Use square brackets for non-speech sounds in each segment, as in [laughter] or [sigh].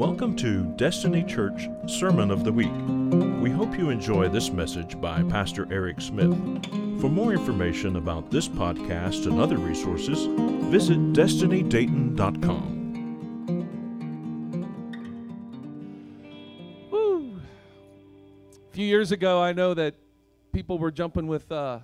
Welcome to Destiny Church Sermon of the Week. We hope you enjoy this message by Pastor Eric Smith. For more information about this podcast and other resources, visit destinydayton.com. Woo. A few years ago, I know that people were jumping with uh,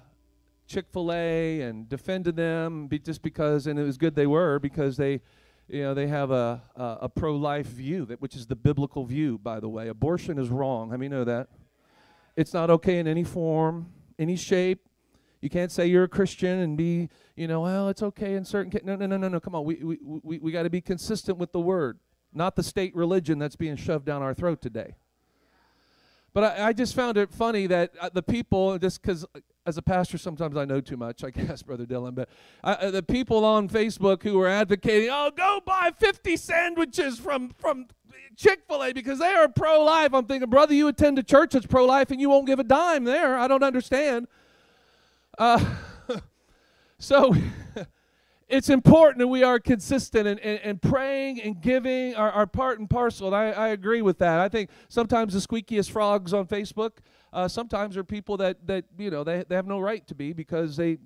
Chick fil A and defending them be, just because, and it was good they were, because they you know they have a, a, a pro-life view that which is the biblical view by the way. Abortion is wrong. I mean know that? It's not okay in any form any shape. You can't say you're a christian and be you know well it's okay in certain ca-. no no no no no. Come on. We we, we, we got to be consistent with the word not the state religion that's being shoved down our throat today but I, I just found it funny that uh, the people, just because as a pastor, sometimes I know too much, I [laughs] guess, Brother Dylan, but uh, the people on Facebook who were advocating, oh, go buy 50 sandwiches from, from Chick fil A because they are pro life. I'm thinking, brother, you attend a church that's pro life and you won't give a dime there. I don't understand. Uh, [laughs] so [laughs] it's important that we are consistent and, and, and praying and giving our, our part and parcel. And I, I agree with that. I think sometimes the squeakiest frogs on Facebook uh, sometimes are people that, that you know, they, they have no right to be because they,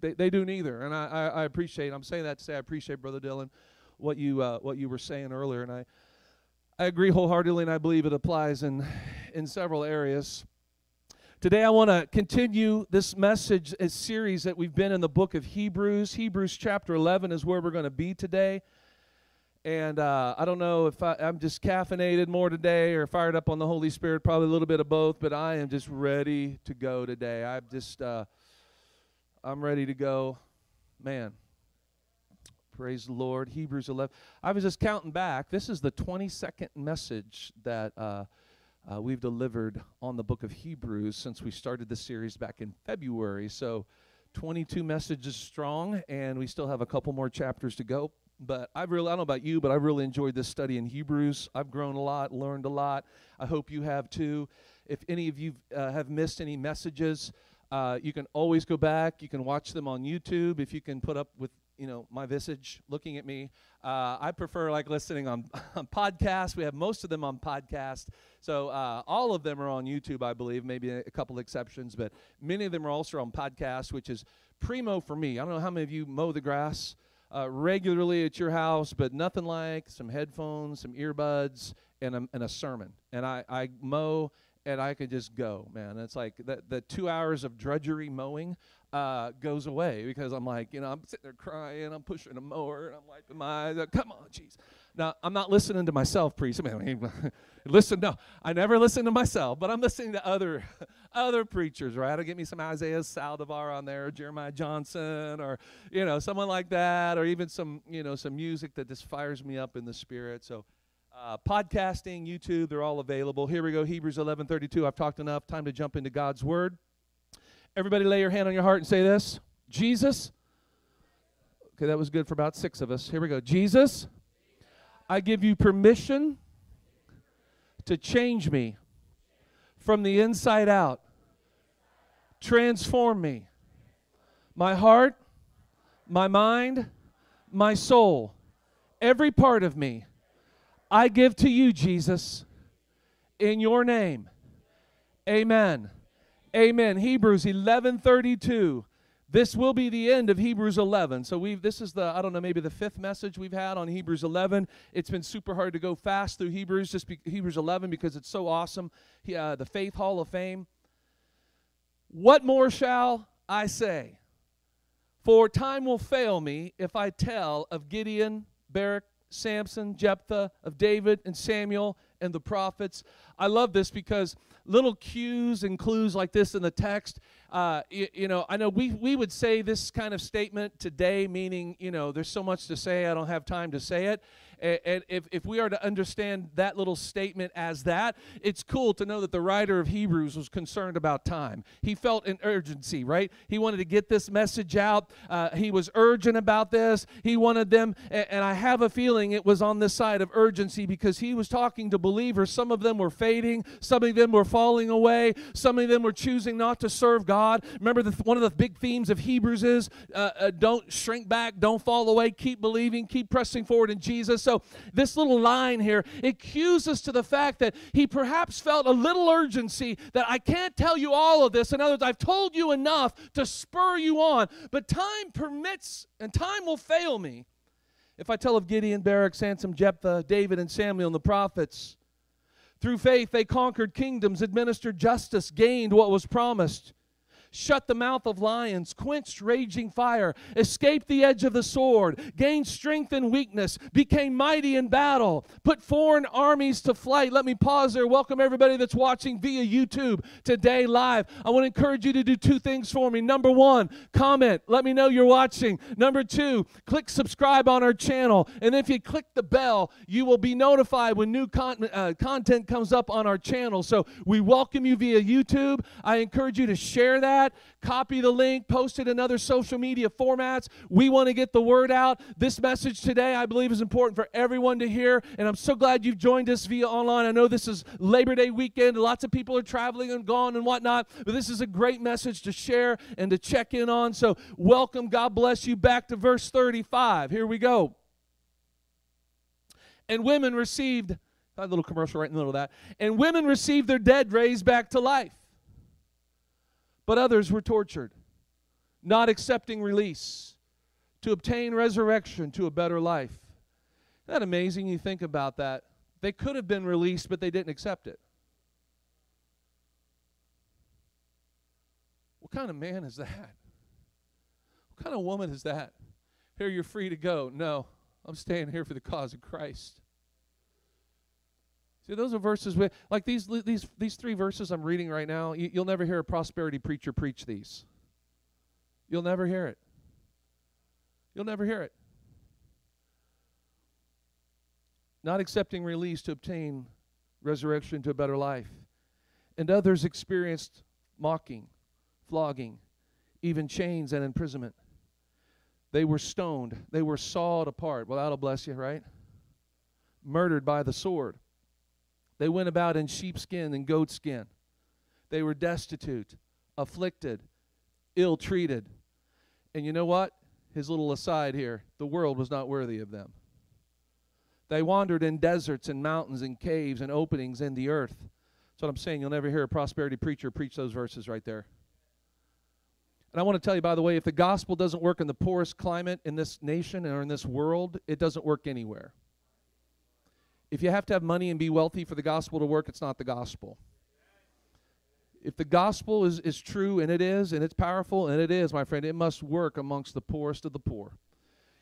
they, they do neither. And I, I, I appreciate, I'm saying that to say I appreciate, Brother Dylan, what you, uh, what you were saying earlier. And I, I agree wholeheartedly, and I believe it applies in, in several areas. Today, I want to continue this message series that we've been in the book of Hebrews. Hebrews chapter 11 is where we're going to be today. And uh, I don't know if I, am just caffeinated more today or fired up on the Holy Spirit, probably a little bit of both, but I am just ready to go today. I'm just, uh, I'm ready to go. Man, praise the Lord. Hebrews 11. I was just counting back. This is the 22nd message that. Uh, uh, we've delivered on the book of Hebrews since we started the series back in February. So 22 messages strong, and we still have a couple more chapters to go. But I've really, I don't know about you, but I've really enjoyed this study in Hebrews. I've grown a lot, learned a lot. I hope you have too. If any of you uh, have missed any messages, uh, you can always go back. You can watch them on YouTube if you can put up with you know my visage looking at me. Uh, i prefer like listening on, [laughs] on podcasts. We have most of them on podcast. So uh, all of them are on youtube i believe maybe a, couple exceptions but many of them are also on podcast which is primo for me. I don't know how many of you mow the grass uh, regularly at your house but nothing like some headphones some earbuds and a, and a sermon. And I, I mow and I could just go, man. It's like the, the two hours of drudgery mowing uh, goes away because I'm like, you know, I'm sitting there crying, I'm pushing a mower, and I'm wiping my eyes. Come on, jeez. Now, I'm not listening to myself, priest. I mean, [laughs] listen, no, I never listen to myself, but I'm listening to other [laughs] other preachers, right? I'll get me some Isaiah Saldivar on there, or Jeremiah Johnson, or, you know, someone like that, or even some, you know, some music that just fires me up in the spirit. So, uh, podcasting, YouTube, they're all available. Here we go, Hebrews 11:32. I've talked enough. Time to jump into God's Word. Everybody lay your hand on your heart and say this Jesus. Okay, that was good for about six of us. Here we go. Jesus, I give you permission to change me from the inside out. Transform me. My heart, my mind, my soul, every part of me. I give to you, Jesus, in your name. Amen. Amen. Hebrews 11:32. This will be the end of Hebrews 11. So we've this is the I don't know maybe the fifth message we've had on Hebrews 11. It's been super hard to go fast through Hebrews just be, Hebrews 11 because it's so awesome. He, uh, the Faith Hall of Fame. What more shall I say? For time will fail me if I tell of Gideon, Barak, Samson, Jephthah, of David and Samuel and the prophets. I love this because little cues and clues like this in the text. Uh, you, you, know, I know we, we would say this kind of statement today, meaning, you know, there's so much to say, I don't have time to say it. And if, if we are to understand that little statement as that, it's cool to know that the writer of Hebrews was concerned about time. He felt an urgency, right? He wanted to get this message out. Uh, he was urgent about this. He wanted them, and I have a feeling it was on this side of urgency because he was talking to believers. Some of them were fading, some of them were falling away, some of them were choosing not to serve God. Remember, the, one of the big themes of Hebrews is uh, uh, don't shrink back, don't fall away, keep believing, keep pressing forward in Jesus. So, this little line here, it cues us to the fact that he perhaps felt a little urgency that I can't tell you all of this. In other words, I've told you enough to spur you on, but time permits and time will fail me if I tell of Gideon, Barak, Samson, Jephthah, David, and Samuel and the prophets. Through faith, they conquered kingdoms, administered justice, gained what was promised shut the mouth of lions, quenched raging fire, escaped the edge of the sword, gained strength in weakness, became mighty in battle, put foreign armies to flight. Let me pause there. Welcome everybody that's watching via YouTube today live. I want to encourage you to do two things for me. Number one, comment. Let me know you're watching. Number two, click subscribe on our channel. And if you click the bell, you will be notified when new con- uh, content comes up on our channel. So we welcome you via YouTube. I encourage you to share that that, copy the link, post it in other social media formats. We want to get the word out. This message today, I believe, is important for everyone to hear, and I'm so glad you've joined us via online. I know this is Labor Day weekend, lots of people are traveling and gone and whatnot, but this is a great message to share and to check in on. So, welcome. God bless you. Back to verse 35. Here we go. And women received, a little commercial right in the middle of that, and women received their dead raised back to life but others were tortured, not accepting release to obtain resurrection to a better life. Isn't that amazing? You think about that. They could have been released, but they didn't accept it. What kind of man is that? What kind of woman is that? Here, you're free to go. No, I'm staying here for the cause of Christ. See, those are verses with, like these these these three verses I'm reading right now. You, you'll never hear a prosperity preacher preach these. You'll never hear it. You'll never hear it. Not accepting release to obtain resurrection to a better life. And others experienced mocking, flogging, even chains and imprisonment. They were stoned. They were sawed apart. Well, that'll bless you, right? Murdered by the sword. They went about in sheepskin and goatskin. They were destitute, afflicted, ill treated. And you know what? His little aside here the world was not worthy of them. They wandered in deserts and mountains and caves and openings in the earth. That's what I'm saying. You'll never hear a prosperity preacher preach those verses right there. And I want to tell you, by the way, if the gospel doesn't work in the poorest climate in this nation or in this world, it doesn't work anywhere. If you have to have money and be wealthy for the gospel to work, it's not the gospel. If the gospel is, is true, and it is, and it's powerful, and it is, my friend, it must work amongst the poorest of the poor.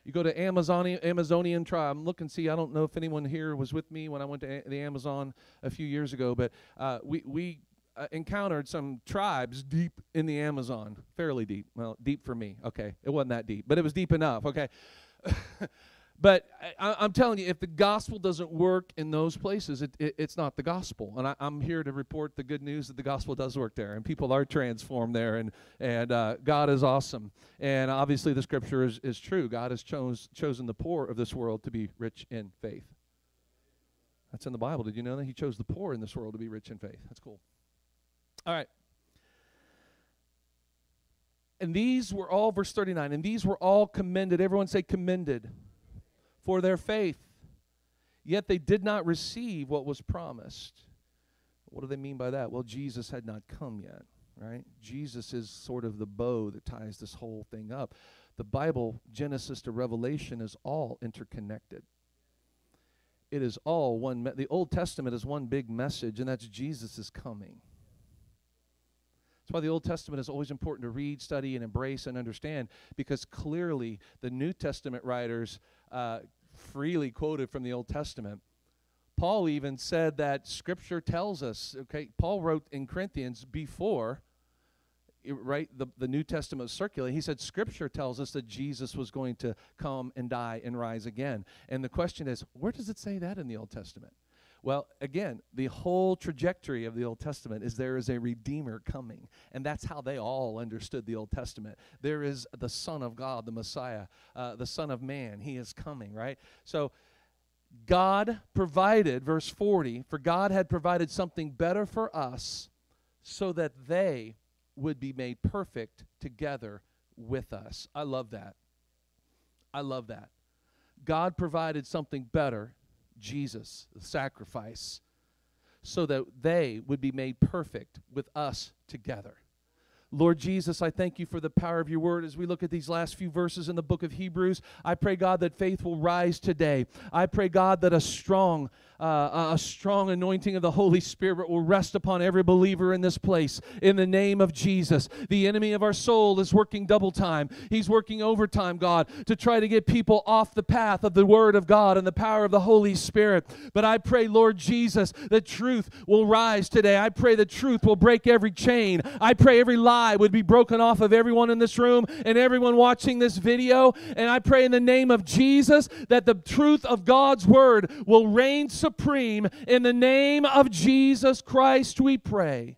You go to Amazonian, Amazonian tribe. I'm looking, see, I don't know if anyone here was with me when I went to a- the Amazon a few years ago, but uh, we, we uh, encountered some tribes deep in the Amazon, fairly deep. Well, deep for me, okay. It wasn't that deep, but it was deep enough, okay. [laughs] But I, am telling you, if the gospel doesn't work in those places, it, it, it's not the gospel. And I, am here to report the good news that the gospel does work there, and people are transformed there, and and uh, God is awesome. And obviously, the scripture is, is true. God has chose, chosen the poor of this world to be rich in faith. That's in the Bible. Did you know that He chose the poor in this world to be rich in faith? That's cool. All right. And these were all, verse 39, and these were all commended. Everyone say commended for their faith. Yet they did not receive what was promised. What do they mean by that? Well, Jesus had not come yet, right? Jesus is sort of the bow that ties this whole thing up. The Bible, Genesis to Revelation, is all interconnected. It is all one. Me- the Old Testament is one big message, and that's Jesus is coming. That's why the Old Testament is always important to read, study, and embrace and understand, because clearly the New Testament writers uh, freely quoted from the Old Testament. Paul even said that Scripture tells us, okay, Paul wrote in Corinthians before, right, the, the New Testament was circulating. He said, Scripture tells us that Jesus was going to come and die and rise again. And the question is, where does it say that in the Old Testament? Well, again, the whole trajectory of the Old Testament is there is a Redeemer coming. And that's how they all understood the Old Testament. There is the Son of God, the Messiah, uh, the Son of Man. He is coming, right? So, God provided, verse 40, for God had provided something better for us so that they would be made perfect together with us. I love that. I love that. God provided something better, Jesus, the sacrifice, so that they would be made perfect with us together. Lord Jesus, I thank you for the power of your word as we look at these last few verses in the book of Hebrews. I pray, God, that faith will rise today. I pray, God, that a strong, uh, a strong anointing of the Holy Spirit will rest upon every believer in this place in the name of Jesus. The enemy of our soul is working double time, he's working overtime, God, to try to get people off the path of the Word of God and the power of the Holy Spirit. But I pray, Lord Jesus, that truth will rise today. I pray that truth will break every chain. I pray every lie would be broken off of everyone in this room and everyone watching this video. And I pray in the name of Jesus that the truth of God's Word will reign supreme supreme. In the name of Jesus Christ, we pray.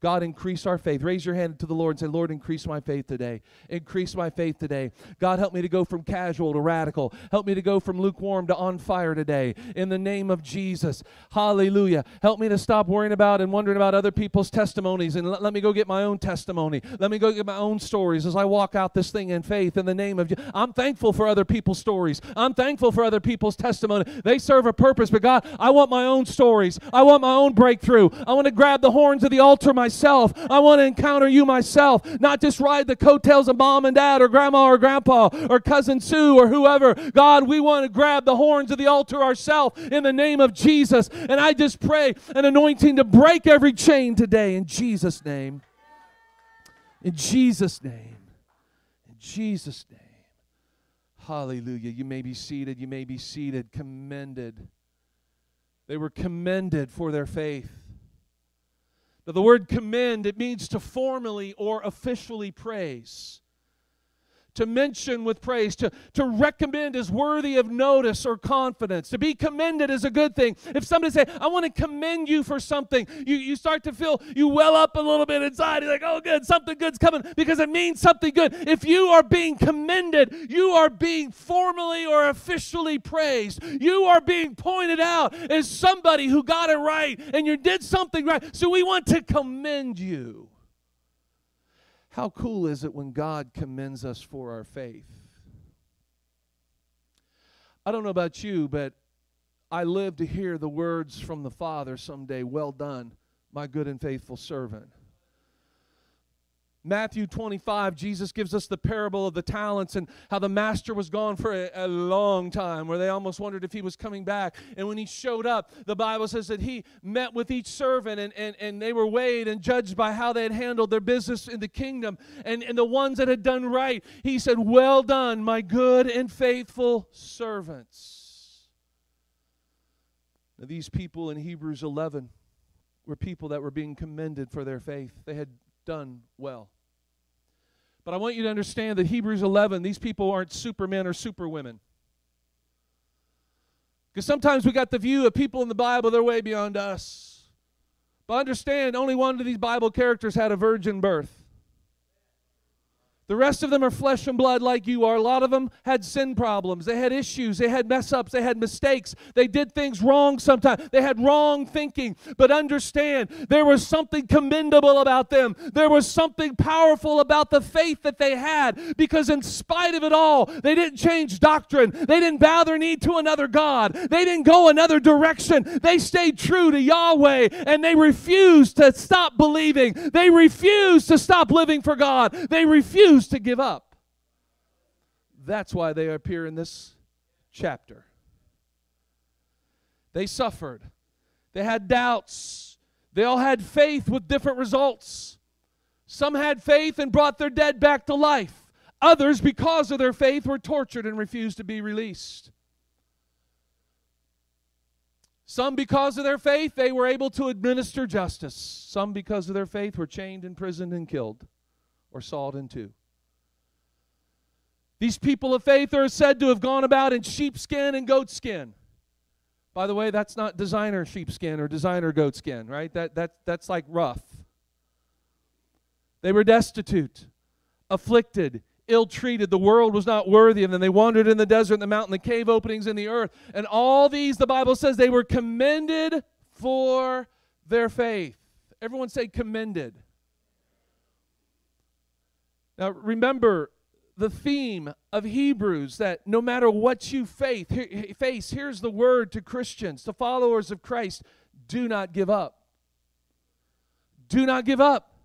God, increase our faith. Raise your hand to the Lord and say, Lord, increase my faith today. Increase my faith today. God, help me to go from casual to radical. Help me to go from lukewarm to on fire today. In the name of Jesus. Hallelujah. Help me to stop worrying about and wondering about other people's testimonies and let, let me go get my own testimony. Let me go get my own stories as I walk out this thing in faith in the name of Jesus. I'm thankful for other people's stories. I'm thankful for other people's testimony. They serve a purpose, but God, I want my own stories. I want my own breakthrough. I want to grab the horns of the altar myself myself. I want to encounter you myself, not just ride the coattails of mom and dad or grandma or grandpa or cousin Sue or whoever. God, we want to grab the horns of the altar ourselves in the name of Jesus. And I just pray an anointing to break every chain today in Jesus' name. In Jesus' name. In Jesus' name. Hallelujah. You may be seated. You may be seated. Commended. They were commended for their faith. The word commend, it means to formally or officially praise to mention with praise, to, to recommend is worthy of notice or confidence. To be commended is a good thing. If somebody say, I want to commend you for something, you, you start to feel, you well up a little bit inside. You're like, oh, good, something good's coming because it means something good. If you are being commended, you are being formally or officially praised. You are being pointed out as somebody who got it right and you did something right. So we want to commend you. How cool is it when God commends us for our faith? I don't know about you, but I live to hear the words from the Father someday Well done, my good and faithful servant. Matthew 25, Jesus gives us the parable of the talents and how the master was gone for a, a, long time, where they almost wondered if he was coming back. And when he showed up, the Bible says that he met with each servant and, and, and they were weighed and judged by how they had handled their business in the kingdom. And, and the ones that had done right, he said, Well done, my good and faithful servants. Now, these people in Hebrews 11 were people that were being commended for their faith. They had done well. But I want you to understand that Hebrews 11, these people aren't supermen or superwomen. Because sometimes we got the view of people in the Bible, they're way beyond us. But understand, only one of these Bible characters had a virgin birth. The rest of them are flesh and blood like you are. A lot of them had sin problems. They had issues. They had mess ups. They had mistakes. They did things wrong sometimes. They had wrong thinking. But understand, there was something commendable about them. There was something powerful about the faith that they had because, in spite of it all, they didn't change doctrine. They didn't bow their knee to another God. They didn't go another direction. They stayed true to Yahweh and they refused to stop believing. They refused to stop living for God. They refused refuse to give up. That's why they appear in this chapter. They suffered, they had doubts, they all had faith with different results. Some had faith and brought their dead back to life. Others, because of their faith, were tortured and refused to be released. Some, because of their faith, they were able to administer justice. Some, because of their faith, were chained, imprisoned, and killed or sawed in two. These people of faith are said to have gone about in sheepskin and goatskin. By the way, that's not designer sheepskin or designer goatskin, right? That, that, that's like rough. They were destitute, afflicted, ill treated. The world was not worthy of them. They wandered in the desert, the mountain, the cave openings in the earth. And all these, the Bible says, they were commended for their faith. Everyone say commended. Now, remember the theme of Hebrews that no matter what you face, face, here's the word to Christians, to followers of Christ do not give up. Do not give up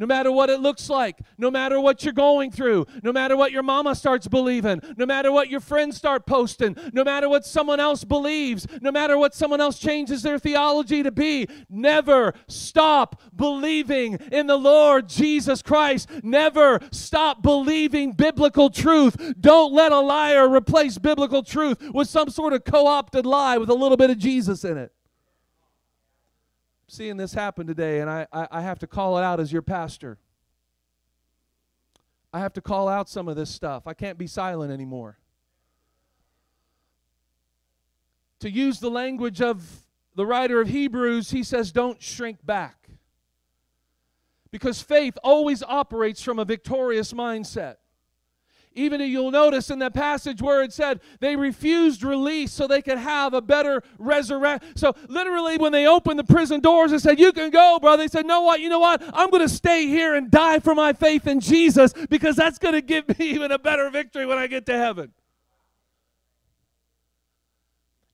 no matter what it looks like, no matter what you're going through, no matter what your mama starts believing, no matter what your friends start posting, no matter what someone else believes, no matter what someone else changes their theology to be, never stop believing in the Lord Jesus Christ. Never stop believing biblical truth. Don't let a liar replace biblical truth with some sort of co opted lie with a little bit of Jesus in it seeing this happen today, and I, I, I have to call it out as your pastor. I have to call out some of this stuff. I can't be silent anymore. To use the language of the writer of Hebrews, he says, Don't shrink back. Because faith always operates from a victorious mindset. Even you'll notice in that passage where it said they refused release so they could have a better resurrection. So literally, when they opened the prison doors and said, You can go, brother, they said, No, what? You know what? I'm going to stay here and die for my faith in Jesus because that's going to give me [laughs] even a better victory when I get to heaven.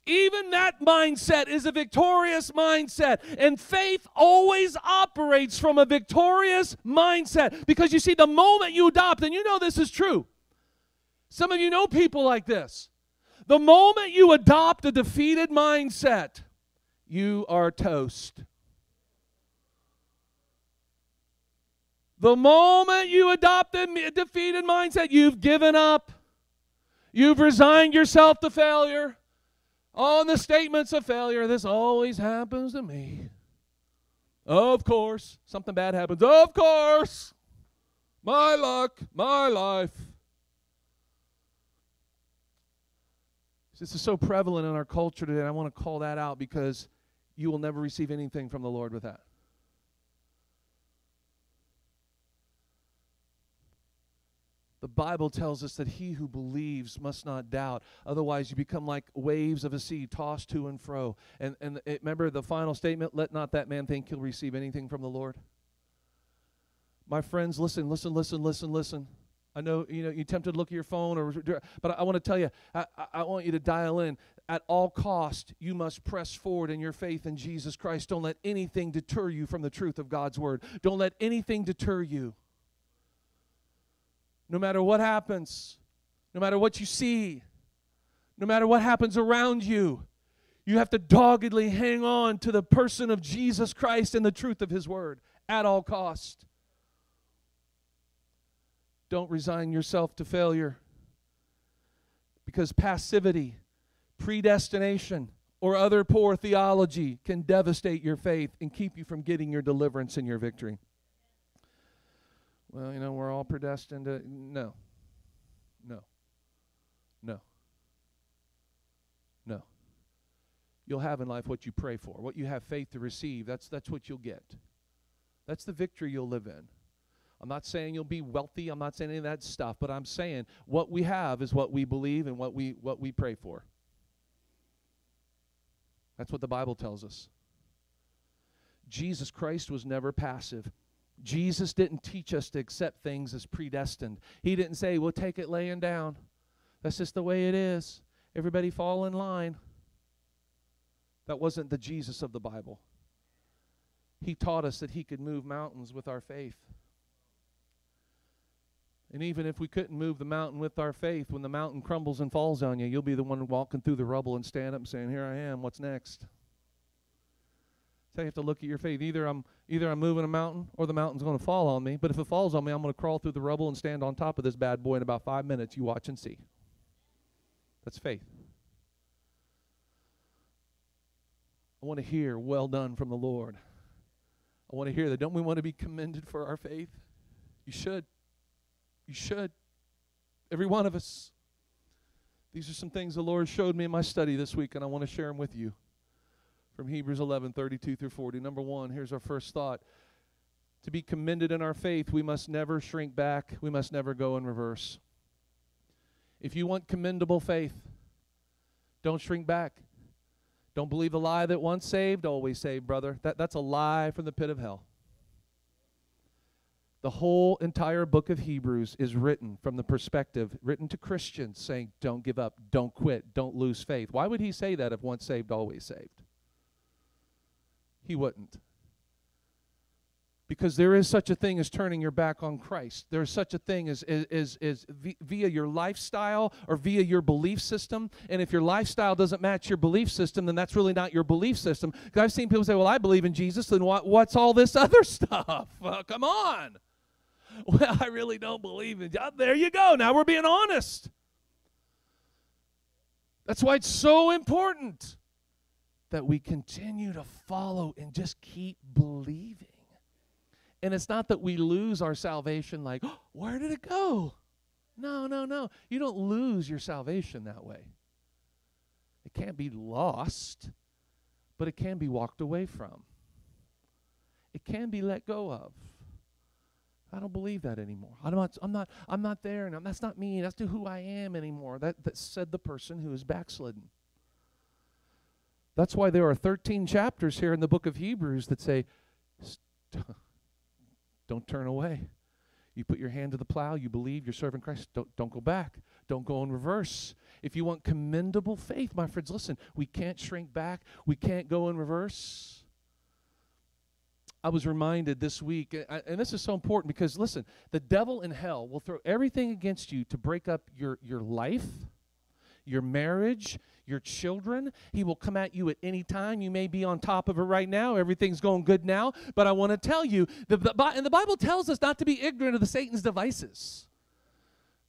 Even that mindset is a victorious mindset. And faith always operates from a victorious mindset. Because you see, the moment you adopt, and you know this is true, some of you know people like this. The moment you adopt a defeated mindset, you are toast. The moment you adopt a defeated mindset, you've given up. You've resigned yourself to failure. On the statements of failure, this always happens to me. Of course, something bad happens. Of course, my luck, my life. This is so prevalent in our culture today. And I want to call that out because you will never receive anything from the Lord with that. The Bible tells us that he who believes must not doubt. Otherwise, you become like waves of a sea tossed to and fro. And, and it, remember the final statement let not that man think he'll receive anything from the Lord. My friends, listen, listen, listen, listen, listen. I know you know you're tempted to look at your phone, or but I want to tell you, I, I want you to dial in. At all cost, you must press forward in your faith in Jesus Christ. Don't let anything deter you from the truth of God's word. Don't let anything deter you. No matter what happens, no matter what you see, no matter what happens around you, you have to doggedly hang on to the person of Jesus Christ and the truth of His word at all cost. Don't resign yourself to failure. Because passivity, predestination, or other poor theology can devastate your faith and keep you from getting your deliverance and your victory. Well, you know, we're all predestined to. No. No. No. No. You'll have in life what you pray for, what you have faith to receive. That's, that's what you'll get. That's the victory you'll live in. I'm not saying you'll be wealthy. I'm not saying any of that stuff, but I'm saying what we have is what we believe and what we what we pray for. That's what the Bible tells us. Jesus Christ was never passive. Jesus didn't teach us to accept things as predestined. He didn't say, "We'll take it laying down." That's just the way it is. Everybody fall in line. That wasn't the Jesus of the Bible. He taught us that he could move mountains with our faith. And even if we couldn't move the mountain with our faith, when the mountain crumbles and falls on you, you'll be the one walking through the rubble and stand up and saying, Here I am, what's next? So you have to look at your faith. Either I'm either I'm moving a mountain or the mountain's going to fall on me. But if it falls on me, I'm going to crawl through the rubble and stand on top of this bad boy in about five minutes. You watch and see. That's faith. I want to hear, well done from the Lord. I want to hear that. Don't we want to be commended for our faith? You should. You should. Every one of us. These are some things the Lord showed me in my study this week, and I want to share them with you. From Hebrews 11 32 through 40. Number one, here's our first thought. To be commended in our faith, we must never shrink back, we must never go in reverse. If you want commendable faith, don't shrink back. Don't believe the lie that once saved, always saved, brother. That, that's a lie from the pit of hell. The whole entire book of Hebrews is written from the perspective, written to Christians, saying, don't give up, don't quit, don't lose faith. Why would he say that if once saved, always saved? He wouldn't. Because there is such a thing as turning your back on Christ. There is such a thing as, as, as, via your lifestyle or via your belief system. And if your lifestyle doesn't match your belief system, then that's really not your belief system. Because I've seen people say, Well, I believe in Jesus, then what, what's all this [laughs] other stuff? Uh, [laughs] come on. [laughs] Well, I really don't believe in God. There you go. Now we're being honest. That's why it's so important that we continue to follow and just keep believing. And it's not that we lose our salvation like, oh, [gasps] where did it go? No, no, no. You don't lose your salvation that way. It can't be lost, but it can be walked away from. It can be let go of. I don't believe that anymore. I'm not, I'm not, I'm not there, and that's not me. That's not who I am anymore. That, that said the person who is backslidden. That's why there are 13 chapters here in the book of Hebrews that say, [laughs] don't turn away. You put your hand to the plow, you believe, you're serving Christ, don't, don't go back. Don't go in reverse. If you want commendable faith, my friends, listen, we can't shrink back, we can't go in reverse. I was reminded this week, uh, and this is so important because listen, the devil in hell will throw everything against you to break up your, your life, your marriage, your children. He will come at you at any time. You may be on top of it right now. Everything's going good now. But I want to tell you, the, the, and the Bible tells us not to be ignorant of the Satan's devices.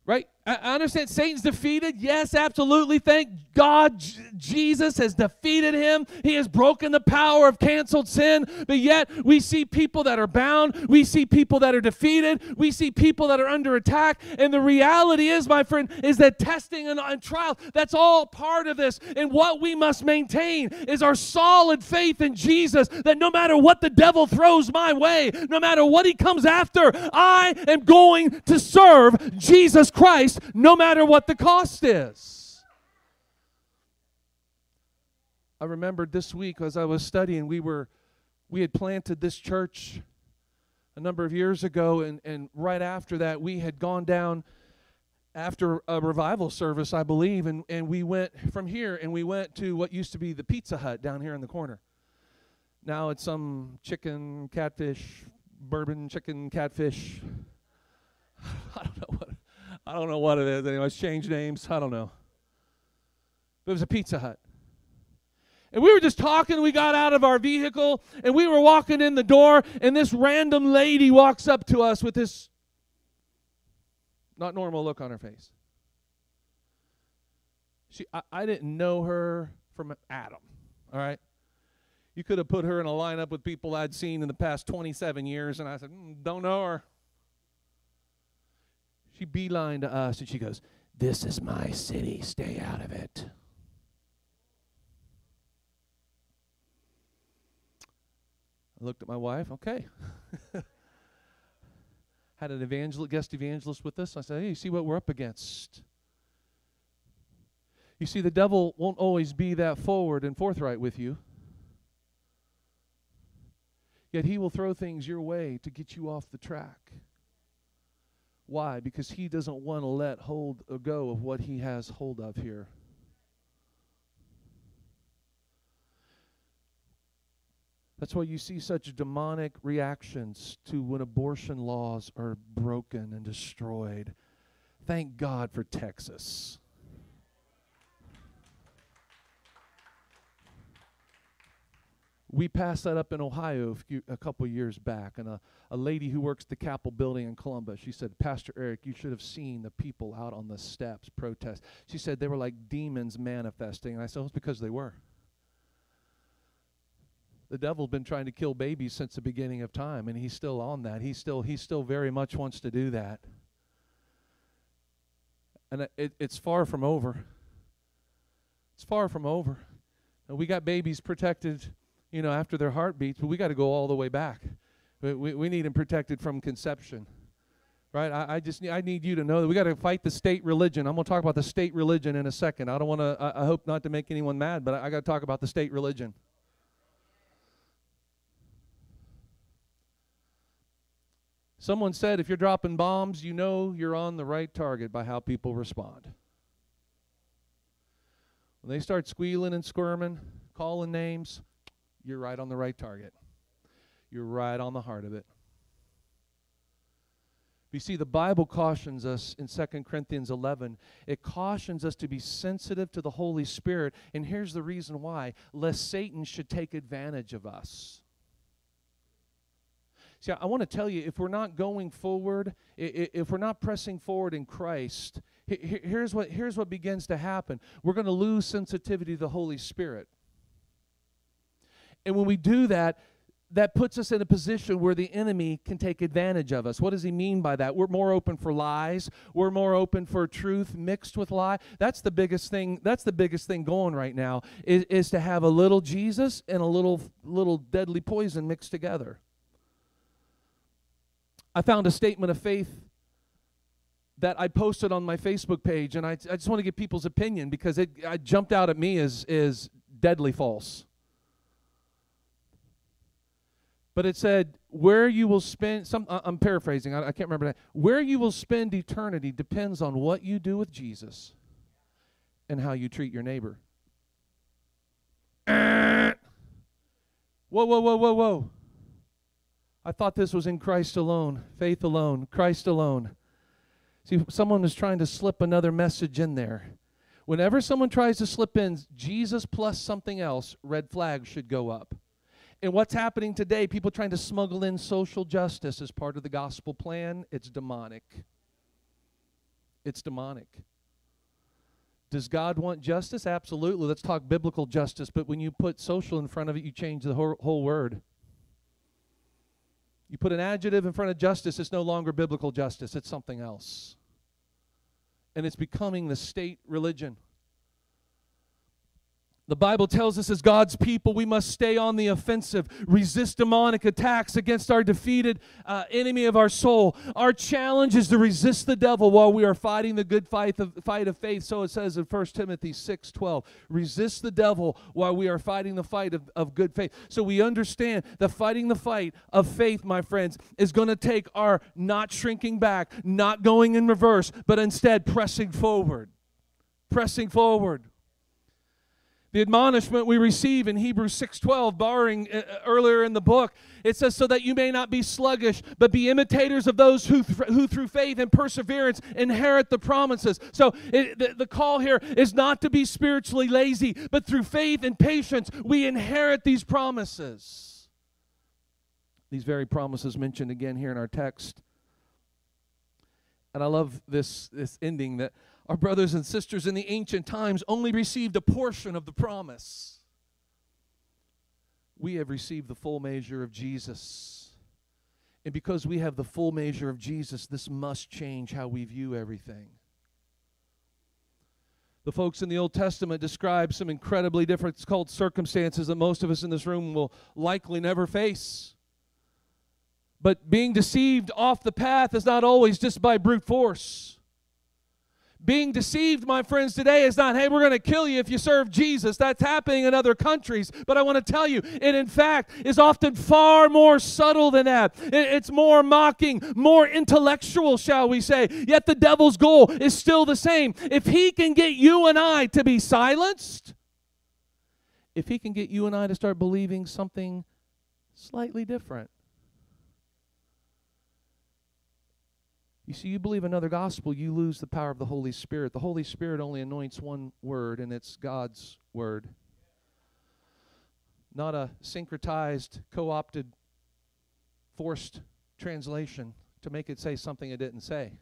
Right? I understand Satan's defeated. Yes, absolutely. Thank God J- Jesus has defeated him. He has broken the power of canceled sin. But yet, we see people that are bound. We see people that are defeated. We see people that are under attack. And the reality is, my friend, is that testing and, and trial, that's all part of this. And what we must maintain is our solid faith in Jesus that no matter what the devil throws my way, no matter what he comes after, I am going to serve Jesus Christ no matter what the cost is. I remembered this week as I was studying, we were we had planted this church a number of years ago, and, and right after that, we had gone down after a revival service, I believe, and, and we went from here and we went to what used to be the Pizza Hut down here in the corner. Now it's some chicken, catfish, bourbon chicken, catfish. [laughs] I don't know what I don't know what it is. Anyways, change names. I don't know. But it was a Pizza Hut. And we were just talking. We got out of our vehicle and we were walking in the door, and this random lady walks up to us with this not normal look on her face. She, I, I didn't know her from Adam. All right. You could have put her in a lineup with people I'd seen in the past 27 years, and I said, mm, don't know her. She beeline to uh, us and she goes, This is my city. Stay out of it. I looked at my wife. Okay. [laughs] Had an evangel- guest evangelist with us. I said, Hey, you see what we're up against? You see, the devil won't always be that forward and forthright with you. Yet he will throw things your way to get you off the track. Why? Because he doesn't want to let hold or go of what he has hold of here. That's why you see such demonic reactions to when abortion laws are broken and destroyed. Thank God for Texas. We passed that up in Ohio a, few, a couple years back, and a, a lady who works the Capitol building in Columbus, she said, Pastor Eric, you should have seen the people out on the steps protest. She said they were like demons manifesting. And I said, well, it's because they were. The devil's been trying to kill babies since the beginning of time, and he's still on that. He still, he still very much wants to do that. And it, it's far from over. It's far from over. And we got babies protected you know, after their heartbeats, but we got to go all the way back. We, we, we need them protected from conception. Right? I, I just need, I need you to know that we got to fight the state religion. I'm going to talk about the state religion in a second. I don't want to, I, I, hope not to make anyone mad, but I, I got to talk about the state religion. Someone said if you're dropping bombs, you know you're on the right target by how people respond. When they start squealing and squirming, calling names, you're right on the right target. You're right on the heart of it. You see, the Bible cautions us in 2 Corinthians 11. It cautions us to be sensitive to the Holy Spirit. And here's the reason why lest Satan should take advantage of us. See, I want to tell you if we're not going forward, if we're not pressing forward in Christ, here's what, here's what begins to happen we're going to lose sensitivity to the Holy Spirit. And when we do that, that puts us in a position where the enemy can take advantage of us. What does he mean by that? We're more open for lies. We're more open for truth mixed with lie. That's the biggest thing. That's the biggest thing going right now is, is to have a little Jesus and a little little deadly poison mixed together. I found a statement of faith that I posted on my Facebook page, and I, I just want to get people's opinion because it, it jumped out at me as, as deadly false. But it said where you will spend some uh, i'm paraphrasing I, I, can't remember that. Where you will spend eternity depends on what you do with jesus and how you treat your neighbor. Whoa whoa whoa whoa whoa. I thought this was in christ alone faith alone christ alone. See someone is trying to slip another message in there. Whenever someone tries to slip in jesus plus something else red flags should go up and what's happening today, people trying to smuggle in social justice as part of the gospel plan, it's demonic. It's demonic. Does God want justice? Absolutely. Let's talk biblical justice. But when you put social in front of it, you change the whole, whole word. You put an adjective in front of justice, it's no longer biblical justice, it's something else. And it's becoming the state religion. The Bible tells us as God's people, we must stay on the offensive, resist demonic attacks against our defeated uh, enemy of our soul. Our challenge is to resist the devil while we are fighting the good fight of, fight of faith. So it says in 1 Timothy 6 12. Resist the devil while we are fighting the fight of, of good faith. So we understand that fighting the fight of faith, my friends, is going to take our not shrinking back, not going in reverse, but instead pressing forward. Pressing forward. The admonishment we receive in Hebrews 6:12, borrowing uh, uh, earlier in the book, it says, "So that you may not be sluggish, but be imitators of those who, th- who through faith and perseverance inherit the promises." So it, the, the call here is not to be spiritually lazy, but through faith and patience we inherit these promises. These very promises mentioned again here in our text. And I love this this ending that our brothers and sisters in the ancient times only received a portion of the promise. We have received the full measure of Jesus. And because we have the full measure of Jesus, this must change how we view everything. The folks in the Old Testament describe some incredibly difficult circumstances that most of us in this room will likely never face. But being deceived off the path is not always just by brute force. Being deceived, my friends, today is not, hey, we're going to kill you if you serve Jesus. That's happening in other countries. But I want to tell you, it in fact is often far more subtle than that. It's more mocking, more intellectual, shall we say. Yet the devil's goal is still the same. If he can get you and I to be silenced, if he can get you and I to start believing something slightly different, You see, you believe another gospel, you lose the power of the Holy Spirit. The Holy Spirit only anoints one word, and it's God's word. Not a syncretized, co opted, forced translation to make it say something it didn't say.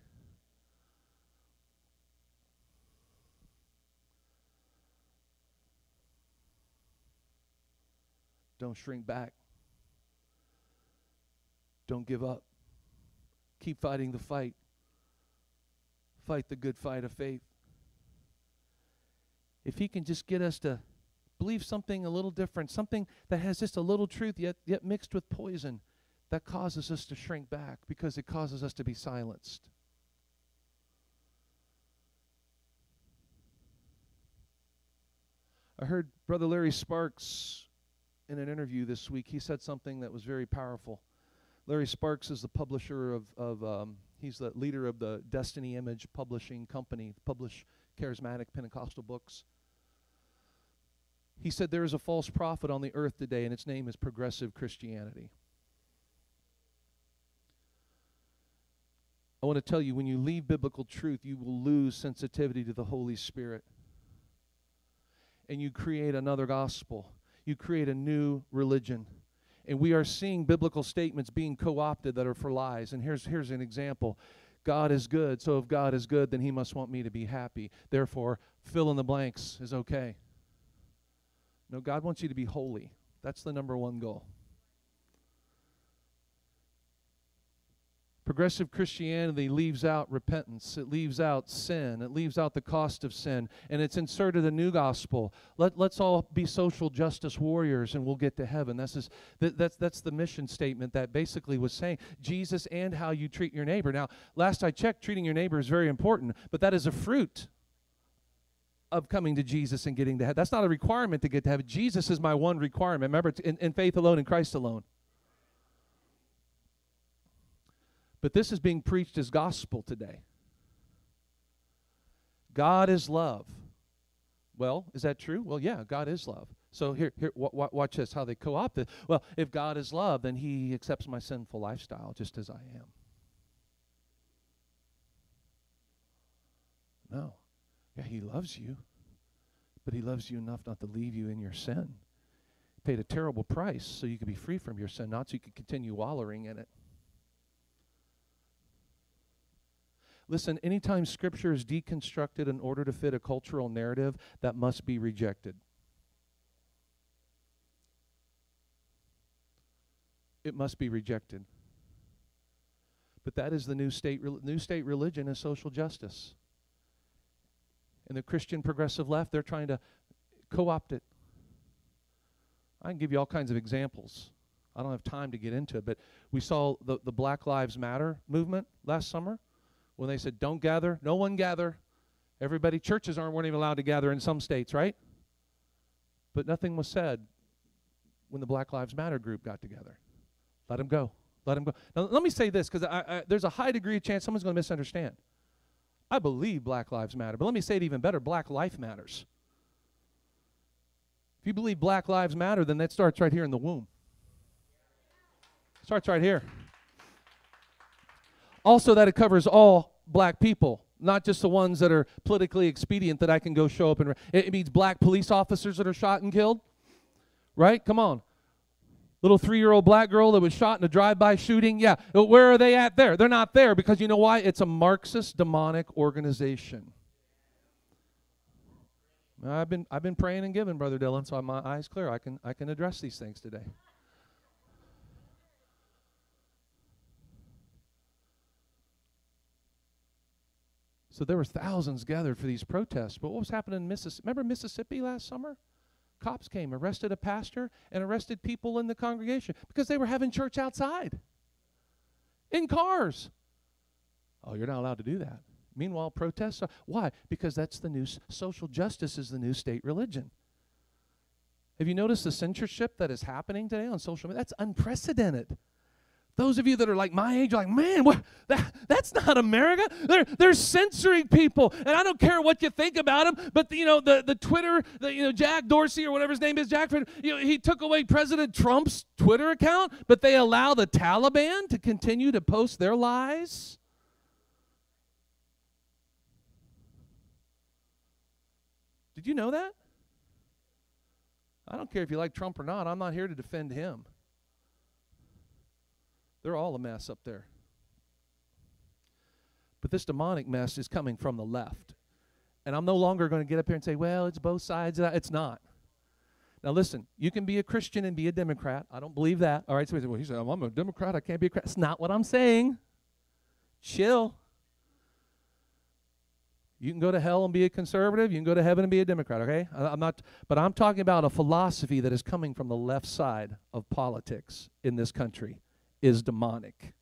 Don't shrink back. Don't give up. Keep fighting the fight. Fight the good fight of faith. If he can just get us to believe something a little different, something that has just a little truth yet, yet mixed with poison, that causes us to shrink back because it causes us to be silenced. I heard Brother Larry Sparks in an interview this week. He said something that was very powerful. Larry Sparks is the publisher of, of um, he's the leader of the Destiny Image Publishing Company, publish charismatic Pentecostal books. He said there is a false prophet on the earth today, and its name is progressive Christianity. I want to tell you when you leave biblical truth, you will lose sensitivity to the Holy Spirit. And you create another gospel, you create a new religion. And we are seeing biblical statements being co opted that are for lies. And here's, here's an example God is good, so if God is good, then He must want me to be happy. Therefore, fill in the blanks is okay. No, God wants you to be holy. That's the number one goal. Progressive Christianity leaves out repentance. It leaves out sin. It leaves out the cost of sin. And it's inserted a new gospel. Let, let's all be social justice warriors and we'll get to heaven. That's, just, that, that's, that's the mission statement that basically was saying Jesus and how you treat your neighbor. Now, last I checked, treating your neighbor is very important, but that is a fruit of coming to Jesus and getting to heaven. That's not a requirement to get to heaven. Jesus is my one requirement. Remember, in, in faith alone, in Christ alone. But this is being preached as gospel today. God is love. Well, is that true? Well, yeah, God is love. So here, here, w- watch this. How they co-opt it. Well, if God is love, then He accepts my sinful lifestyle just as I am. No, yeah, He loves you, but He loves you enough not to leave you in your sin. He paid a terrible price so you could be free from your sin, not so you could continue wallowing in it. Listen, anytime Scripture is deconstructed in order to fit a cultural narrative, that must be rejected. It must be rejected. But that is the new state, new state religion is social justice. And the Christian progressive left, they're trying to co opt it. I can give you all kinds of examples. I don't have time to get into it, but we saw the, the Black Lives Matter movement last summer when they said, don't gather, no one gather. Everybody, churches aren't weren't even allowed to gather in some states, right? But nothing was said when the Black Lives Matter group got together. Let them go. Let them go. Now, let me say this because there's a high degree of chance someone's going to misunderstand. I believe Black Lives Matter, but let me say it even better Black Life Matters. If you believe Black Lives Matter, then that starts right here in the womb. Starts right here. Also, that it covers all black people, not just the ones that are politically expedient that I can go show up and. It means black police officers that are shot and killed, right? Come on. Little three year old black girl that was shot in a drive by shooting. Yeah. Uh, where are they at there? They're not there because you know why? It's a Marxist demonic organization. I've been, I've been praying and giving, Brother Dylan, so my eyes clear. I can, I can address these things today. So there were thousands gathered for these protests. But what was happening in Mississippi? Remember Mississippi last summer? Cops came, arrested a pastor, and arrested people in the congregation because they were having church outside in cars. Oh, you're not allowed to do that. Meanwhile, protests are. Why? Because that's the new social justice is the new state religion. Have you noticed the censorship that is happening today on social media? That's unprecedented. Those of you that are like my age like, man, what, that, that's not America. They're, they're censoring people. And I don't care what you think about them, but, the, you know, the, the Twitter, the, you know, Jack Dorsey or whatever his name is, Jack, you know, he took away President Trump's Twitter account, but they allow the Taliban to continue to post their lies. Did you know that? I don't care if you like Trump or not. I'm not here to defend him. They're all a mess up there. But this demonic mess is coming from the left. And I'm no longer going to get up here and say, well, it's both sides. It's not. Now, listen, you can be a Christian and be a Democrat. I don't believe that. All right, so he said, well, he said, I'm a Democrat. I can't be a Christian. That's not what I'm saying. Chill. You can go to hell and be a conservative. You can go to heaven and be a Democrat, okay? I'm not, but I'm talking about a philosophy that is coming from the left side of politics in this country is demonic.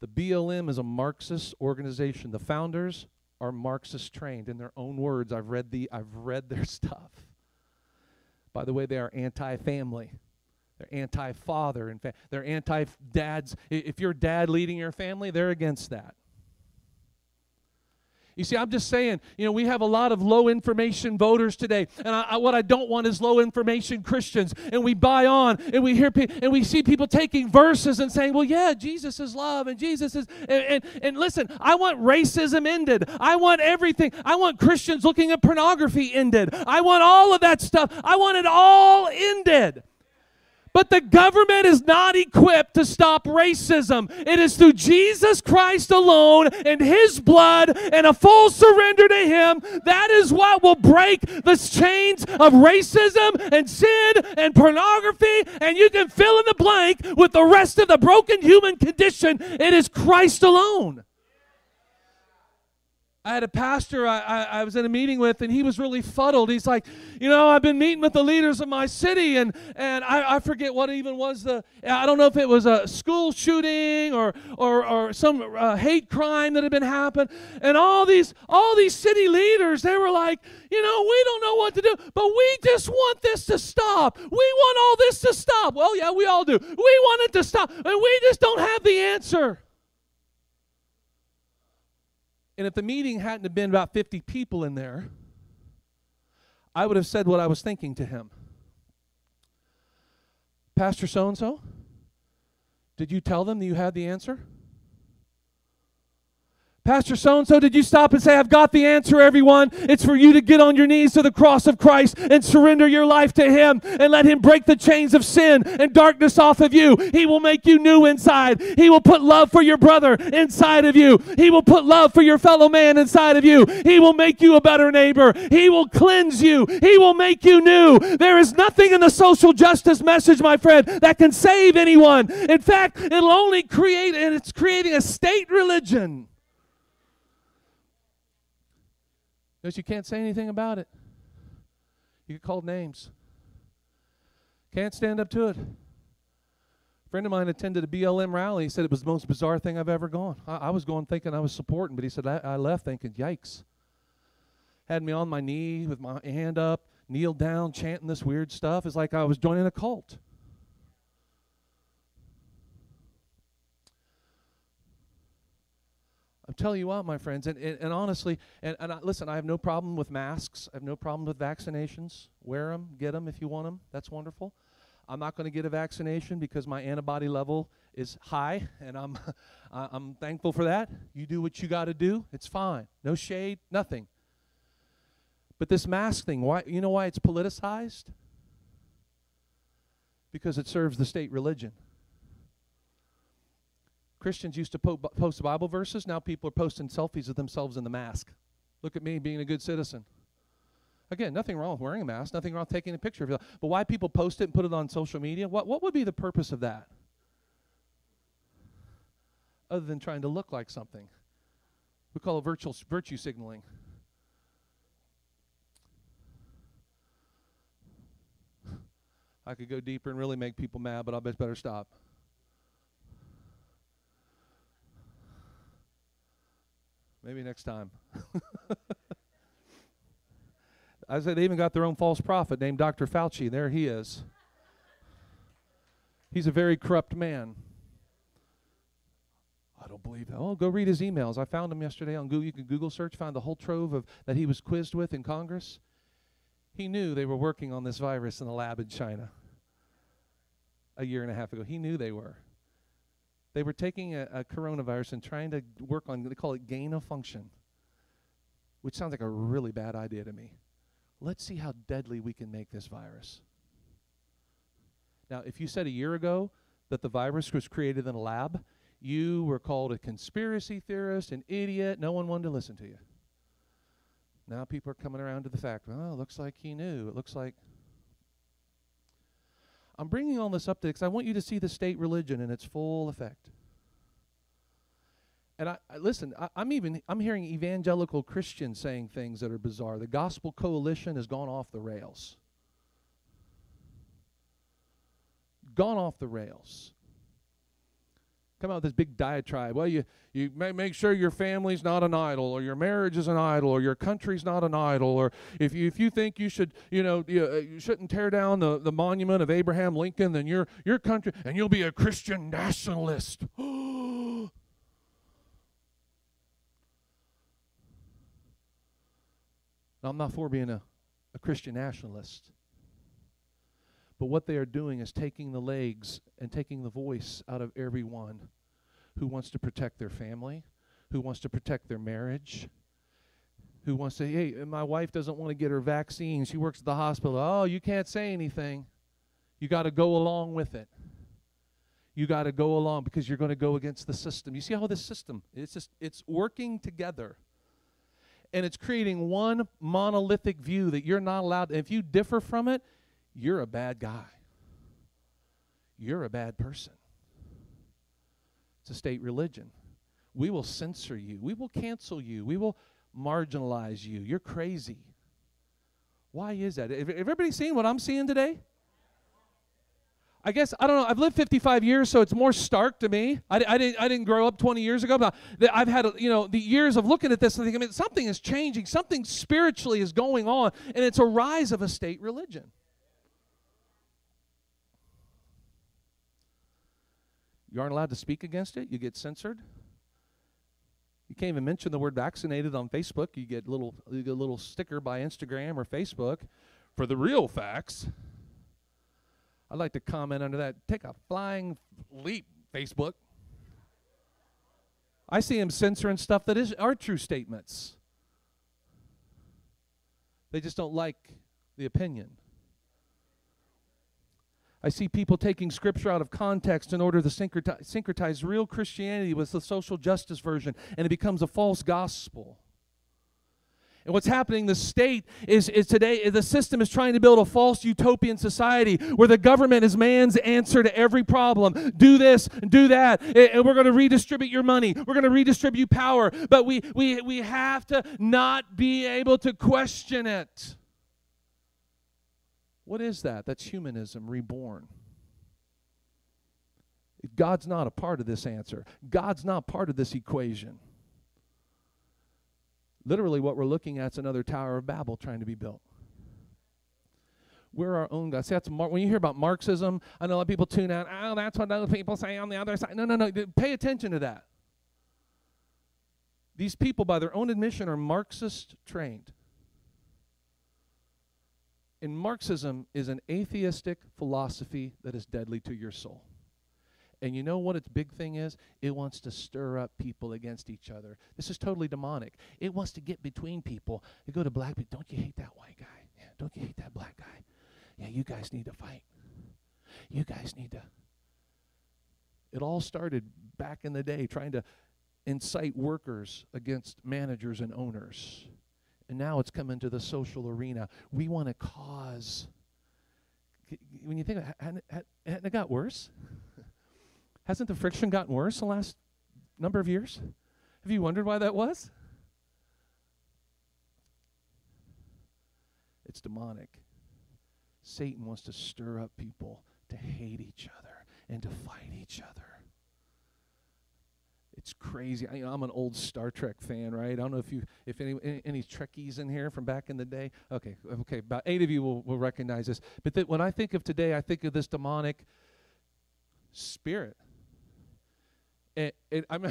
The BLM is a Marxist organization. The founders are Marxist trained in their own words. I've read the I've read their [laughs] stuff. By the way, they are anti-family. They're anti father. In fact, they're anti dads. If you're dad leading your family, they're against that. You see, I'm just saying, you know, we have a lot of low information voters today. And I, I, what I don't want is low information Christians. And we buy on and we hear pe- and we see people taking verses and saying, well, yeah, Jesus is love and Jesus is. And, and, and listen, I want racism ended. I want everything. I want Christians looking at pornography ended. I want all of that stuff. I want it all ended. But the government is not equipped to stop racism. It is through Jesus Christ alone and His blood and a full surrender to Him. That is what will break the chains of racism and sin and pornography. And you can fill in the blank with the rest of the broken human condition. It is Christ alone. I had a pastor I, I, I, was in a meeting with, and he was really fuddled. He's like, you know, I've been meeting with the leaders of my city, and and I, I forget what even was the. I don't know if it was a school shooting or or or some uh, hate crime that had been happened, and all these all these city leaders, they were like, you know, we don't know what to do, but we just want this to stop. We want all this to stop. Well, yeah, we all do. We want it to stop, and we just don't have the answer. And if the meeting hadn't have been about 50 people in there, I would have said what I was thinking to him. Pastor so and so, did you tell them that you had the answer? Pastor so and so, did you stop and say, I've got the answer, everyone? It's for you to get on your knees to the cross of Christ and surrender your life to Him and let Him break the chains of sin and darkness off of you. He will make you new inside. He will put love for your brother inside of you. He will put love for your fellow man inside of you. He will make you a better neighbor. He will cleanse you. He will make you new. There is nothing in the social justice message, my friend, that can save anyone. In fact, it'll only create, and it's creating a state religion. Because you can't say anything about it. You get called names. Can't stand up to it. A friend of mine attended a BLM rally. He said it was the most bizarre thing I've ever gone. I, I was going thinking I was supporting, but he said I, I left thinking, yikes. Had me on my knee with my hand up, kneeled down, chanting this weird stuff. It's like I was joining a cult. I'm telling you what, my friends, and, and, and honestly, and, and I, listen, I have no problem with masks. I have no problem with vaccinations. Wear them, get them if you want them. That's wonderful. I'm not going to get a vaccination because my antibody level is high, and I'm, [laughs] I'm thankful for that. You do what you got to do. It's fine. No shade, nothing. But this mask thing, why? You know why it's politicized? Because it serves the state religion. Christians used to po- post Bible verses. Now people are posting selfies of themselves in the mask. Look at me being a good citizen. Again, nothing wrong with wearing a mask, nothing wrong with taking a picture of it. But why people post it and put it on social media? What, what would be the purpose of that? Other than trying to look like something. We call it virtual, virtue signaling. I could go deeper and really make people mad, but I'll better stop. Maybe next time. [laughs] I said they even got their own false prophet named Dr. Fauci. There he is. He's a very corrupt man. I don't believe that. Oh, go read his emails. I found him yesterday on Google. You can Google search, find the whole trove of that he was quizzed with in Congress. He knew they were working on this virus in the lab in China a year and a half ago. He knew they were. They were taking a, a coronavirus and trying to work on, they call it gain of function, which sounds like a really bad idea to me. Let's see how deadly we can make this virus. Now, if you said a year ago that the virus was created in a lab, you were called a conspiracy theorist, an idiot. No one wanted to listen to you. Now people are coming around to the fact, well, it looks like he knew. It looks like I'm bringing all this up because I want you to see the state religion in its full effect. And I, I listen. I, I'm even I'm hearing evangelical Christians saying things that are bizarre. The Gospel Coalition has gone off the rails. Gone off the rails. Come out with this big diatribe. Well, you you make sure your family's not an idol, or your marriage is an idol, or your country's not an idol, or if you if you think you should, you know, you, uh, you shouldn't tear down the, the monument of Abraham Lincoln, then your your country and you'll be a Christian nationalist. [gasps] I'm not for being a, a Christian nationalist. But what they are doing is taking the legs and taking the voice out of everyone who wants to protect their family, who wants to protect their marriage, who wants to, hey, my wife doesn't want to get her vaccine. She works at the hospital. Oh, you can't say anything. You got to go along with it. You got to go along because you're going to go against the system. You see how this system, it's just, it's working together and it's creating one monolithic view that you're not allowed. If you differ from it, you're a bad guy. You're a bad person. It's a state religion. We will censor you. We will cancel you. We will marginalize you. You're crazy. Why is that? Have everybody seen what I'm seeing today? I guess I don't know. I've lived 55 years, so it's more stark to me. I, I didn't I didn't grow up 20 years ago, but I've had you know the years of looking at this and thinking, I mean, something is changing, something spiritually is going on, and it's a rise of a state religion. You aren't allowed to speak against it. You get censored. You can't even mention the word vaccinated on Facebook. You get a little you get a little sticker by Instagram or Facebook for the real facts. I'd like to comment under that. Take a flying leap, Facebook. I see him censoring stuff that is are true statements. They just don't like the opinion. I see people taking scripture out of context in order to syncretize, syncretize real Christianity with the social justice version, and it becomes a false gospel. And what's happening, the state is, is today, the system is trying to build a false utopian society where the government is man's answer to every problem. Do this, do that, and we're going to redistribute your money. We're going to redistribute power. But we, we, we have to not be able to question it. What is that? That's humanism reborn. God's not a part of this answer, God's not part of this equation. Literally, what we're looking at is another Tower of Babel trying to be built. We're our own God. See, that's Mar- when you hear about Marxism, I know a lot of people tune out. Oh, that's what other people say on the other side. No, no, no. Pay attention to that. These people, by their own admission, are Marxist trained. And Marxism is an atheistic philosophy that is deadly to your soul. And you know what its big thing is? It wants to stir up people against each other. This is totally demonic. It wants to get between people. You go to black people, don't you hate that white guy? Yeah, don't you hate that black guy? Yeah, you guys need to fight. You guys need to. It all started back in the day trying to incite workers against managers and owners. And now it's come into the social arena. We want to cause. When you think, of it, hadn't, it got worse? [laughs] Hasn't the friction gotten worse the last number of years? Have you wondered why that was? It's demonic. Satan wants to stir up people to hate each other and to fight each other. It's crazy. I, am an old Star Trek fan, right? I don't know if you, if any, any, any Trekkies in here from back in the day. Okay, okay, about eight of you will, will recognize this. But when I think of today, I think of this demonic spirit and, and I'm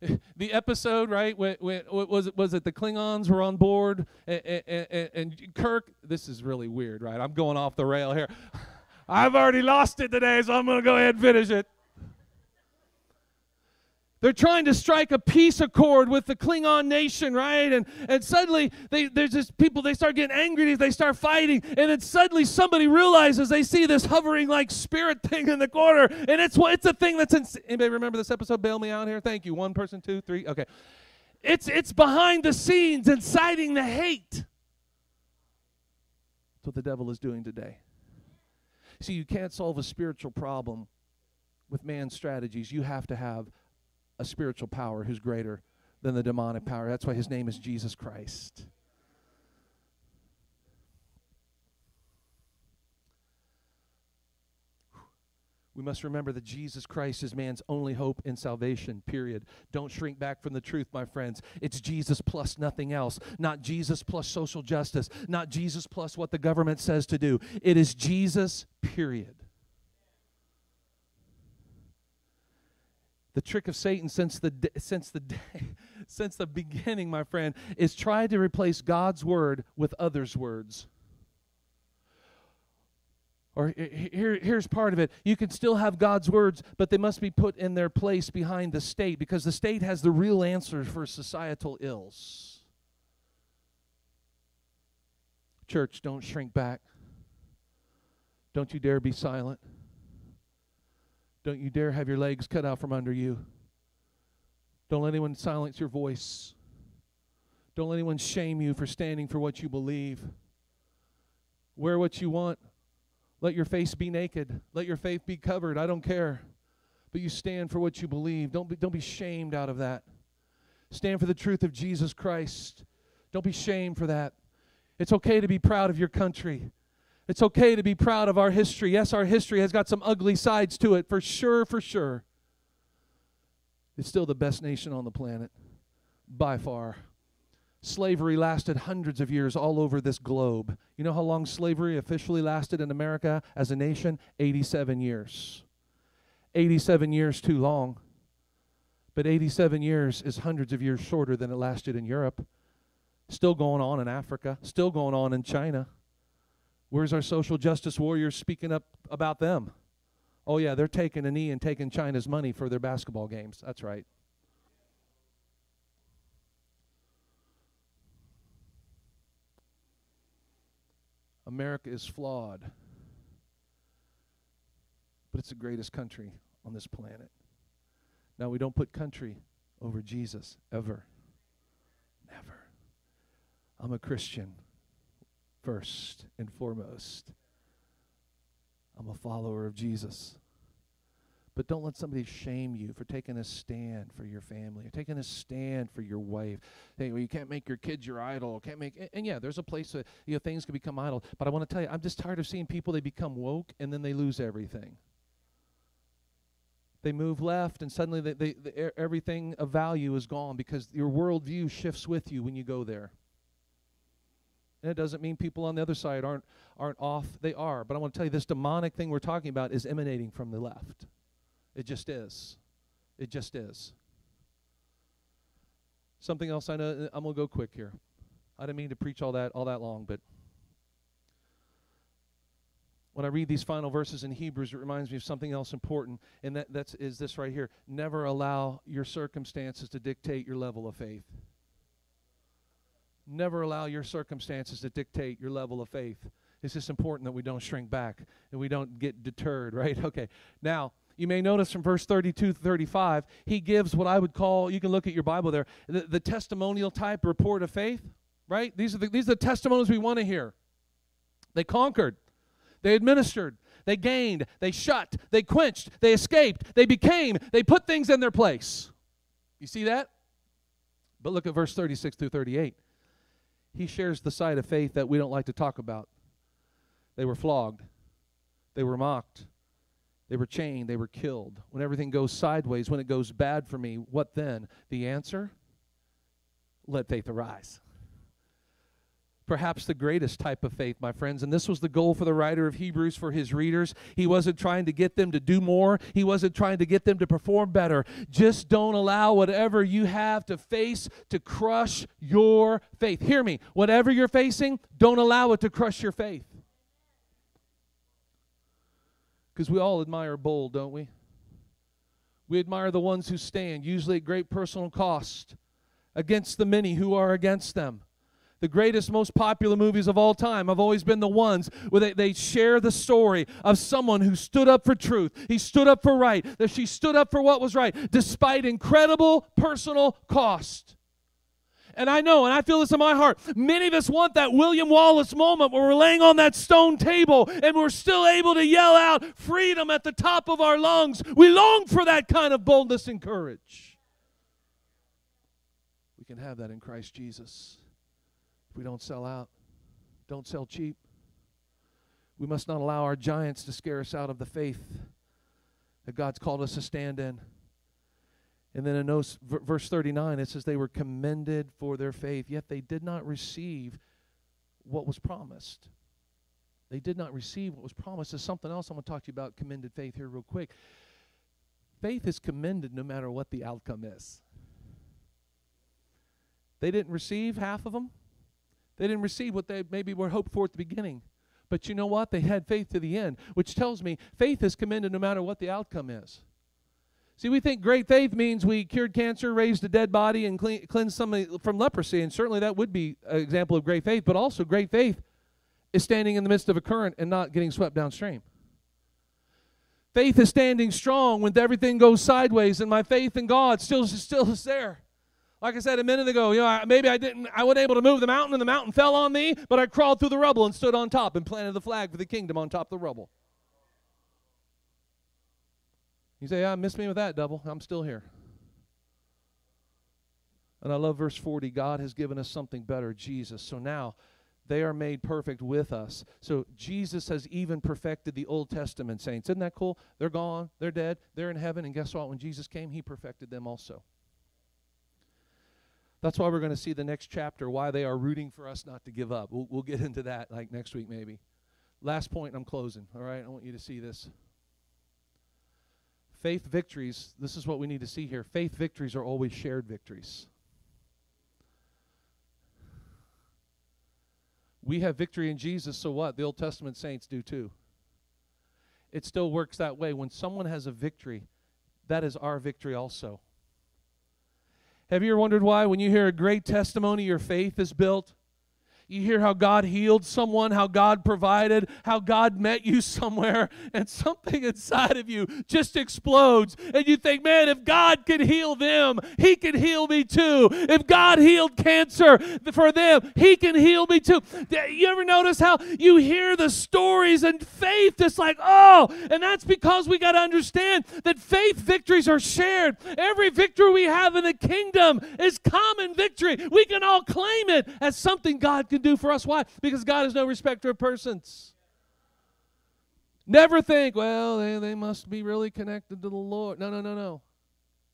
[laughs] the episode right when, when was it was it the Klingons were on board and, and, and, Kirk this is really weird right I'm going off the rail here [laughs] I've already lost it today so I'm going to go ahead and finish it they're trying to strike a peace accord with the Klingon nation, right? And and suddenly they, there's just people they start getting angry, they start fighting, and then suddenly somebody realizes they see this hovering like spirit thing in the corner, and it's it's a thing that's in. Anybody remember this episode? Bail me out here. Thank you. One person, two, three. Okay, it's it's behind the scenes, inciting the hate. That's what the devil is doing today. See, you can't solve a spiritual problem with man's strategies. You have to have a spiritual power who's greater than the demonic power. That's why his name is Jesus Christ. We must remember that Jesus Christ is man's only hope in salvation, period. Don't shrink back from the truth, my friends. It's Jesus plus nothing else. Not Jesus plus social justice, not Jesus plus what the government says to do. It is Jesus, period. The trick of Satan since the since the [laughs] since the beginning, my friend, is try to replace God's word with others' words. Or here, here's part of it. You can still have God's words, but they must be put in their place behind the state because the state has the real answer for societal ills. Church, don't shrink back. Don't you dare be silent. Don't you dare have your legs cut out from under you. Don't let anyone silence your voice. Don't let anyone shame you for standing for what you believe. Wear what you want. Let your face be naked. Let your faith be covered. I don't care. But you stand for what you believe. Don't be, don't be shamed out of that. Stand for the truth of Jesus Christ. Don't be shamed for that. It's okay to be proud of your country. It's okay to be proud of our history. Yes, our history has got some ugly sides to it, for sure, for sure. It's still the best nation on the planet, by far. Slavery lasted hundreds of years all over this globe. You know how long slavery officially lasted in America as a nation? 87 years. 87 years too long. But 87 years is hundreds of years shorter than it lasted in Europe. Still going on in Africa, still going on in China. Where's our social justice warriors speaking up about them? Oh, yeah, they're taking a knee and taking China's money for their basketball games. That's right. America is flawed, but it's the greatest country on this planet. Now, we don't put country over Jesus ever. Never. I'm a Christian first and foremost. I'm a follower of Jesus. But don't let somebody shame you for taking a stand for your family, or taking a stand for your wife. Hey, well, you can't make your kids your idol. Can't make and, and yeah, there's a place that you know things can become idol. But I want to tell you, I'm just tired of seeing people they become woke and then they lose everything. They move left and suddenly they, they, they, everything of value is gone because your worldview shifts with you when you go there. And it doesn't mean people on the other side aren't aren't off. They are. But I want to tell you this demonic thing we're talking about is emanating from the left. It just is. It just is. Something else I know uh, I'm gonna go quick here. I didn't mean to preach all that all that long, but when I read these final verses in Hebrews, it reminds me of something else important, and that that's, is this right here. Never allow your circumstances to dictate your level of faith. Never allow your circumstances to dictate your level of faith. It's just important that we don't shrink back and we don't get deterred, [laughs] right? Okay. Now, you may notice from verse 32 to 35, he gives what I would call, you can look at your Bible there, the, the testimonial type report of faith, right? These are the, these are the testimonies we want to hear. They conquered, they administered, they gained, they shut, they quenched, they escaped, they became, they put things in their place. You see that? But look at verse 36 through 38. He shares the side of faith that we don't like to talk about. They were flogged, they were mocked, they were chained, they were killed. When everything goes sideways, when it goes bad for me, what then? The answer? Let faith arise. Perhaps the greatest type of faith, my friends. And this was the goal for the writer of Hebrews for his readers. He wasn't trying to get them to do more, he wasn't trying to get them to perform better. Just don't allow whatever you have to face to crush your faith. Hear me. Whatever you're facing, don't allow it to crush your faith. Because we all admire bold, don't we? We admire the ones who stand, usually at great personal cost, against the many who are against them. The greatest, most popular movies of all time have always been the ones where they, they share the story of someone who stood up for truth. He stood up for right, that she stood up for what was right, despite incredible personal cost. And I know, and I feel this in my heart, many of us want that William Wallace moment where we're laying on that stone table and we're still able to yell out freedom at the top of our lungs. We long for that kind of boldness and courage. We can have that in Christ Jesus we don't sell out, don't sell cheap. We must not allow our giants to scare us out of the faith that God's called us to stand in. And then in those, verse 39, it says they were commended for their faith, yet they did not receive what was promised. They did not receive what was promised. There's something else I'm going to talk to you about commended faith here, real quick. Faith is commended no matter what the outcome is. They didn't receive half of them. They didn't receive what they maybe were hoped for at the beginning. But you know what? They had faith to the end, which tells me faith is commended no matter what the outcome is. See, we think great faith means we cured cancer, raised a dead body, and clean, cleansed somebody from leprosy, and certainly that would be an example of great faith. But also, great faith is standing in the midst of a current and not getting swept downstream. Faith is standing strong when everything goes sideways, and my faith in God still still is there. Like I said a minute ago, you know, maybe I didn't, I wasn't able to move the mountain, and the mountain fell on me, but I crawled through the rubble and stood on top and planted the flag for the kingdom on top of the rubble. You say, "I miss me with that, devil." I'm still here. And I love verse 40. God has given us something better, Jesus. So now they are made perfect with us. So Jesus has even perfected the Old Testament saints. Isn't that cool? They're gone, they're dead, they're in heaven, and guess what? When Jesus came, he perfected them also. That's why we're going to see the next chapter, why they are rooting for us not to give up. We'll, we'll get [laughs] into that like next week, maybe. Last point, I'm closing. All right, I want you to see this. Faith victories, this is what we need to see here. Faith victories are always shared victories. We have victory in Jesus, so what? The Old Testament saints do too. It still works that way. When someone has a victory, that is our victory also. Have you ever wondered why, when you hear a great testimony, your faith is built? You hear how God healed someone, how God provided, how God met you [laughs] somewhere, and something inside of you just explodes. And you think, man, if God can heal them, He can heal me too. If God healed cancer for them, He can heal me too. You ever notice how you hear the stories and faith just like, oh, and that's because we got to understand that faith victories are shared. Every victory we have in the kingdom is common victory. We can all claim it as something God can can do for us. Why? Because God is no respecter of persons. Never think, well, they, they must be really connected to the Lord. No, no, no, no.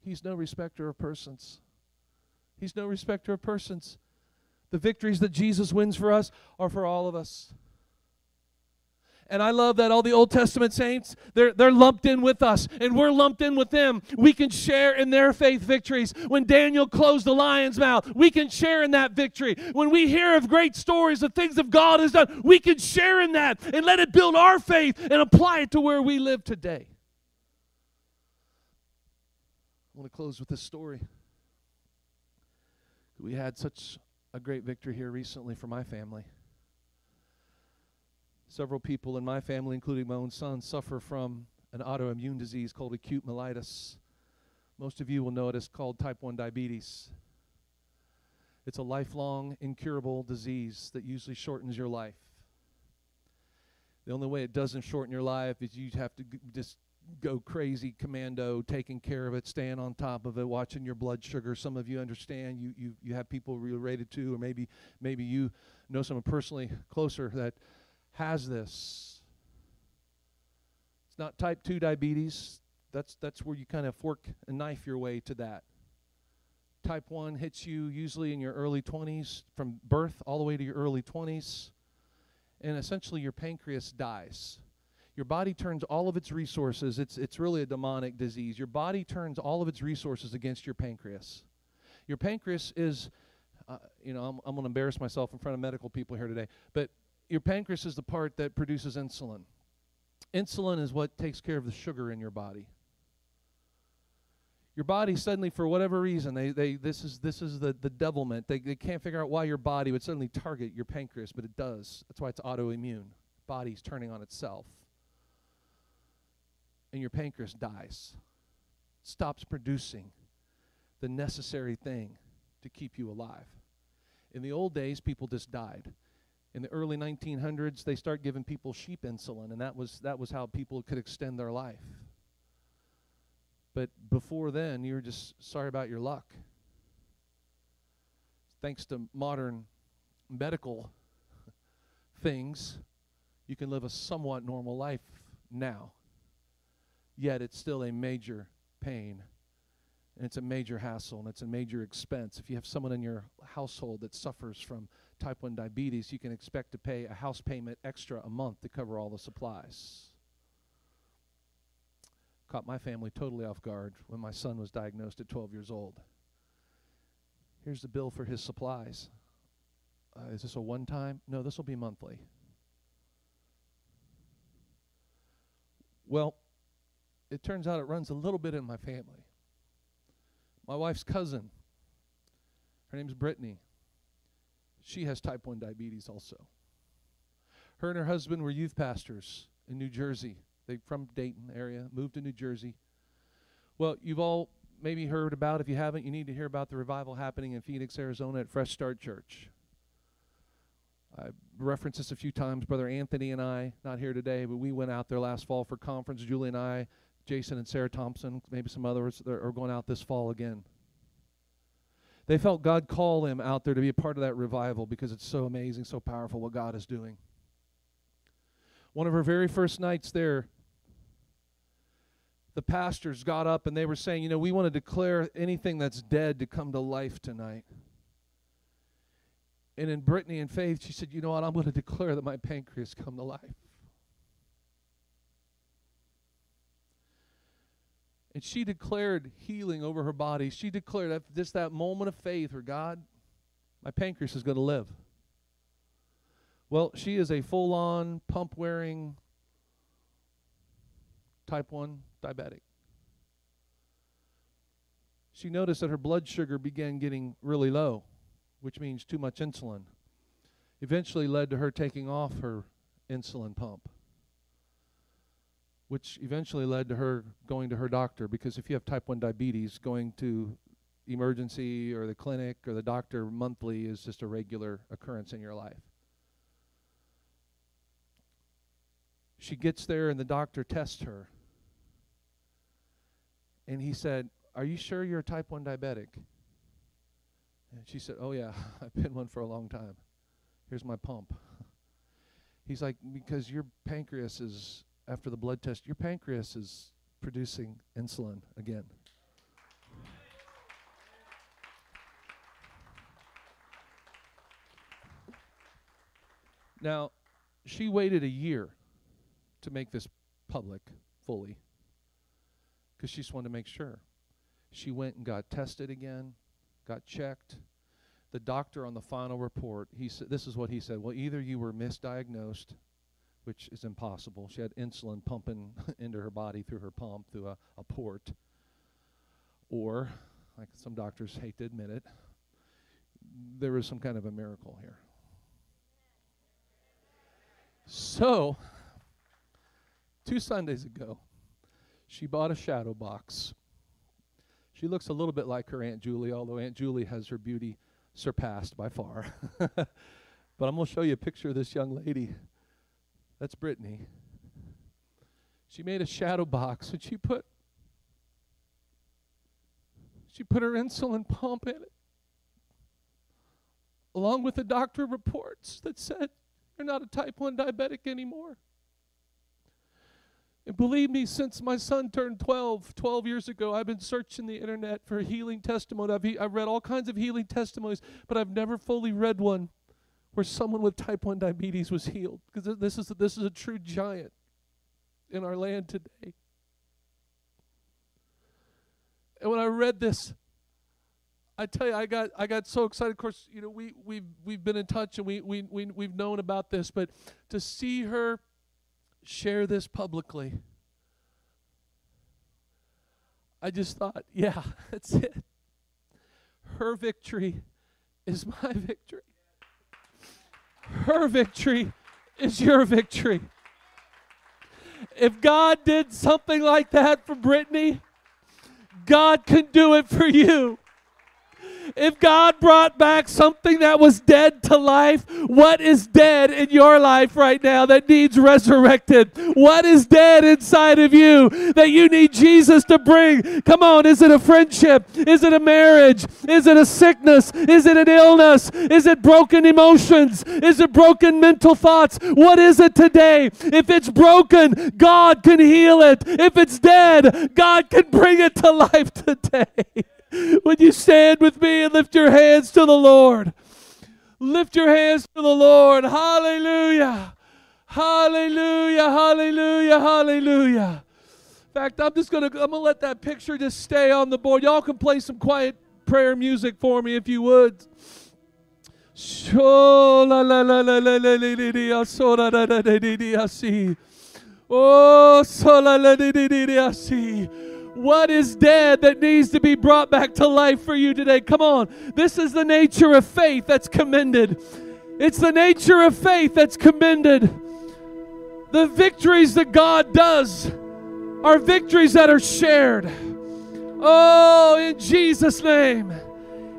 He's no respecter of persons. He's no respecter of persons. The victories that Jesus wins for us are for all of us. And I love that all the Old Testament saints, they're, they're lumped in with us, and we're lumped in with them. We can share in their faith victories. When Daniel closed the lion's mouth, we can share in that victory. When we hear of great stories of things that God has done, we can share in that and let it build our faith and apply it to where we live today. I want to close with this story. We had such a great victory here recently for my family. Several people in my family, including my own son, suffer from an autoimmune disease called acute mellitus. Most of you will know it as called type 1 diabetes. It's a lifelong, incurable disease that usually shortens your life. The only way it doesn't shorten your life is you have to just go crazy commando, taking care of it, staying on top of it, watching your blood sugar. Some of you understand you you, you have people related to, or maybe maybe you know someone personally closer that has this. It's not type 2 diabetes. That's, that's where you kind of fork and knife your way to that. Type 1 hits you usually in your early 20s, from birth all the way to your early 20s. And essentially, your pancreas dies. Your body turns all of its resources, it's, it's really a demonic disease. Your body turns all of its resources against your pancreas. Your pancreas is, uh, you know, I'm, I'm going to embarrass myself in front of medical people here today, but your pancreas is the part that produces insulin. Insulin is what takes care of the sugar in your body. Your body suddenly, for whatever reason, they, they this is this is the, the devilment. They, they can't figure out why your body would suddenly target your pancreas, but it does. That's why it's autoimmune. Body's turning on itself. And your pancreas dies. Stops producing the necessary thing to keep you alive. In the old days, people just died in the early 1900s they start giving people sheep insulin and that was that was how people could extend their life but before then you were just sorry about your luck thanks to modern medical things you can live a somewhat normal life now yet it's still a major pain. And it's a major hassle and it's a major expense. If you have someone in your household that suffers from type 1 diabetes, you can expect to pay a house payment extra a month to cover all the supplies. Caught my family totally off guard when my son was diagnosed at 12 years old. Here's the bill for his supplies. Uh, is this a one time? No, this will be monthly. Well, it turns out it runs a little bit in my family. My wife's cousin, her name's Brittany. She has type 1 diabetes also. Her and her husband were youth pastors in New Jersey. They from Dayton area, moved to New Jersey. Well, you've all maybe heard about. If you haven't, you need to hear about the revival happening in Phoenix, Arizona at Fresh Start Church. I referenced this a few times. Brother Anthony and I, not here today, but we went out there last fall for conference. Julie and I, Jason and Sarah Thompson, maybe some others are going out this fall again. They felt God call them out there to be a part of that revival because it's so amazing, so powerful what God is doing. One of her very first nights there, the pastors got up and they were saying, you know, we want to declare anything that's dead to come to life tonight. And in Brittany and Faith, she said, you know what, I'm going to declare that my pancreas come to life. And she declared healing over her body. She declared that just that moment of faith where God, my pancreas is going to live. Well, she is a full on, pump wearing, type 1 diabetic. She noticed that her blood sugar began getting really low, which means too much insulin. Eventually led to her taking off her insulin pump, which eventually led to her going to her doctor because if you have type 1 diabetes, going to emergency or the clinic or the doctor monthly is just a regular occurrence in your life. She gets there and the doctor tests her and he said, Are you sure you're a type 1 diabetic? And she said, Oh, yeah, [laughs] I've been one for a long time. Here's my pump. [laughs] He's like, Because your pancreas is, after the blood test, your pancreas is producing insulin again. Now, she waited a year to make this public fully because she just wanted to make sure. She went and got tested again, got checked. The doctor on the final report, he said, this is what he said. Well, either you were misdiagnosed, which is impossible. She had insulin pumping [laughs] into her body through her pump, through a, a port. Or, like some doctors hate to admit it, there was some kind of a miracle here. So, two Sundays ago, she bought a shadow box. She looks a little bit like her Aunt Julie, although Aunt Julie has her beauty surpassed by far. [laughs] but I'm going to show you a picture of this young lady. That's Brittany. She made a shadow box and she put she put her insulin pump in it. Along with the doctor reports that said you're not a type 1 diabetic anymore. And believe me, since my son turned 12, 12 years ago, I've been searching the internet for healing testimony. I've, he- I've read all kinds of healing testimonies, but I've never fully read one where someone with type 1 diabetes was healed. Because this is, this is a true giant in our land today. And when I read this, I tell you, I got I got so excited. Of course, you know, we we've we've been in touch and we we, we we've known about this, but to see her share this publicly. I just thought, yeah, [laughs] that's it. Her victory is my [laughs] victory. Her victory is your victory. If God did something like that for Brittany, God can do it for you. If God brought back something that was dead to life, what is dead in your life right now that needs resurrected? What is dead inside of you that you need Jesus to bring? Come on, is it a friendship? Is it a marriage? Is it a sickness? Is it an illness? Is it broken emotions? Is it broken mental thoughts? What is it today? If it's broken, God can heal it. If it's dead, God can bring it to life [laughs] today. Would you stand with me and lift your hands to the Lord? Lift your hands to the Lord. Hallelujah. Hallelujah. Hallelujah. Hallelujah. In fact, I'm just gonna I'm gonna let that picture just stay on the board. Y'all can play some quiet prayer music for me if you would. Oh, what is dead that needs to be brought back to life for you today? Come on. This is the nature of faith that's commended. It's the nature of faith that's commended. The victories that God does are victories that are shared. Oh, in Jesus' name.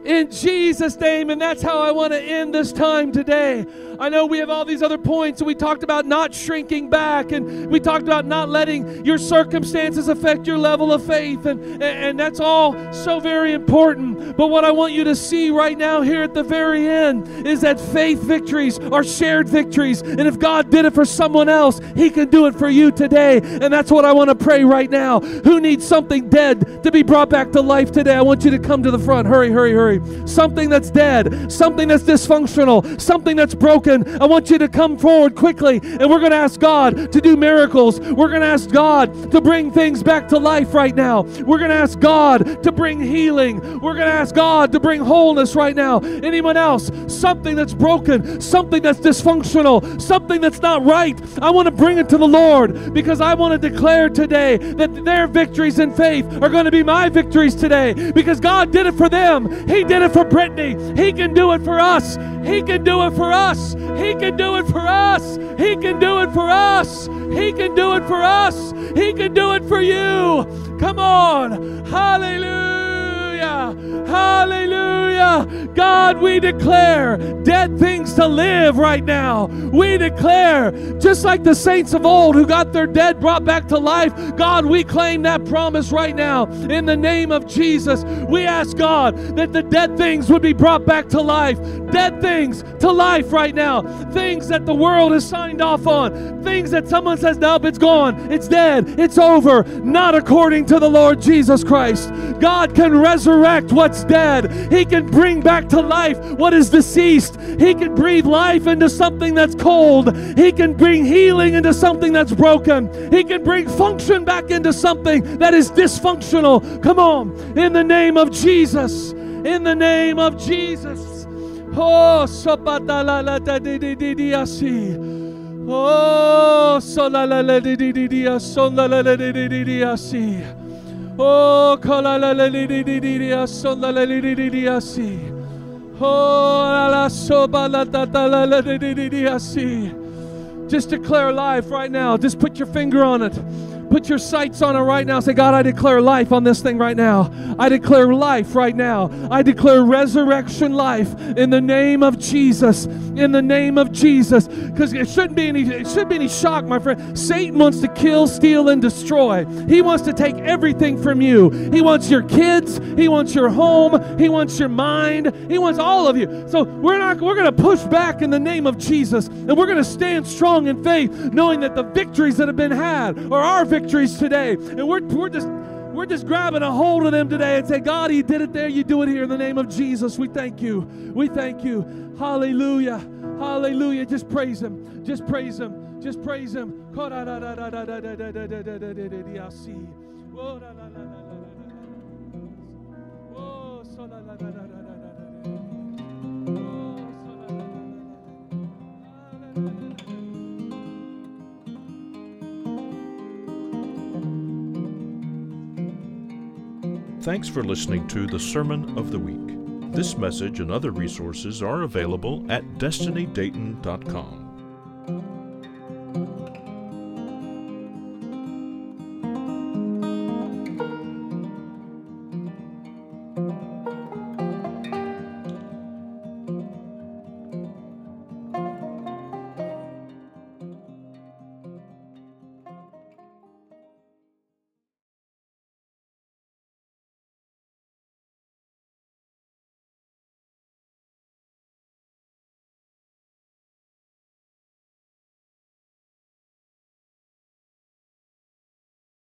In Jesus' name. And that's how I want to end this time today. I know we have all these other points, we talked about not shrinking back, and we talked about not letting your circumstances affect your level of faith, and, and, and that's all so very important. But what I want you to see right now, here at the very end, is that faith victories are shared victories. And if God did it for someone else, He can do it for you today. And that's what I want to pray right now. Who needs something dead to be brought back to life today? I want you to come to the front. Hurry, hurry, hurry. Something that's dead, something that's dysfunctional, something that's broken broken, I want you to come forward quickly and we're going to ask God to do miracles. We're going to ask God to bring things back to life right now. We're going to ask God to bring healing. We're going to ask God to bring wholeness right now. Anyone else? Something that's broken, something that's dysfunctional, something that's not right. I want to bring it to the Lord because I want to declare today that their victories in faith are going to be my victories today because God did it for them. He did it for Brittany. He can do it for us. He can do it for us. He can do it for us. He can do it for us. He can do it for us. He can do it for you. Come on. Hallelujah. Hallelujah. God, we declare dead things to live right now. We declare, just like the saints of old who got their dead brought back to life, God, we claim that promise right now in the name of Jesus. We ask God that the dead things would be brought back to life. Dead things to life right now. Things that the world has signed off on. Things that someone says, nope, it's gone. It's dead. It's over. Not according to the Lord Jesus Christ. God can resurrect what's dead. He can bring back to life what is deceased. He can breathe life into something that's cold. He can bring healing into something that's broken. He can bring function back into something that is dysfunctional. Come on, in the name of Jesus. In the name of Jesus. Oh, Oh, Oh, Oh, Just declare life right now. Just put your finger on it. Put your sights on it right now. Say, God, I declare life on this thing right now. I declare life right now. I declare resurrection life in the name of Jesus. In the name of Jesus. Because it shouldn't be any it shouldn't be any shock, my friend. Satan wants to kill, steal, and destroy. He wants to take everything from you. He wants your kids, he wants your home, he wants your mind, he wants all of you. So we're not we're gonna push back in the name of Jesus, and we're gonna stand strong in faith, knowing that the victories that have been had are our victories victories today. And we're, we're just we're just grabbing a hold of them today and say, God, He did it there. You do it here in the name of Jesus. We thank you. We thank you. Hallelujah. Hallelujah. Just praise Him. Just praise Him. Just praise Him. [laughs] Thanks for listening to the Sermon of the Week. This message and other resources are available at destinydayton.com.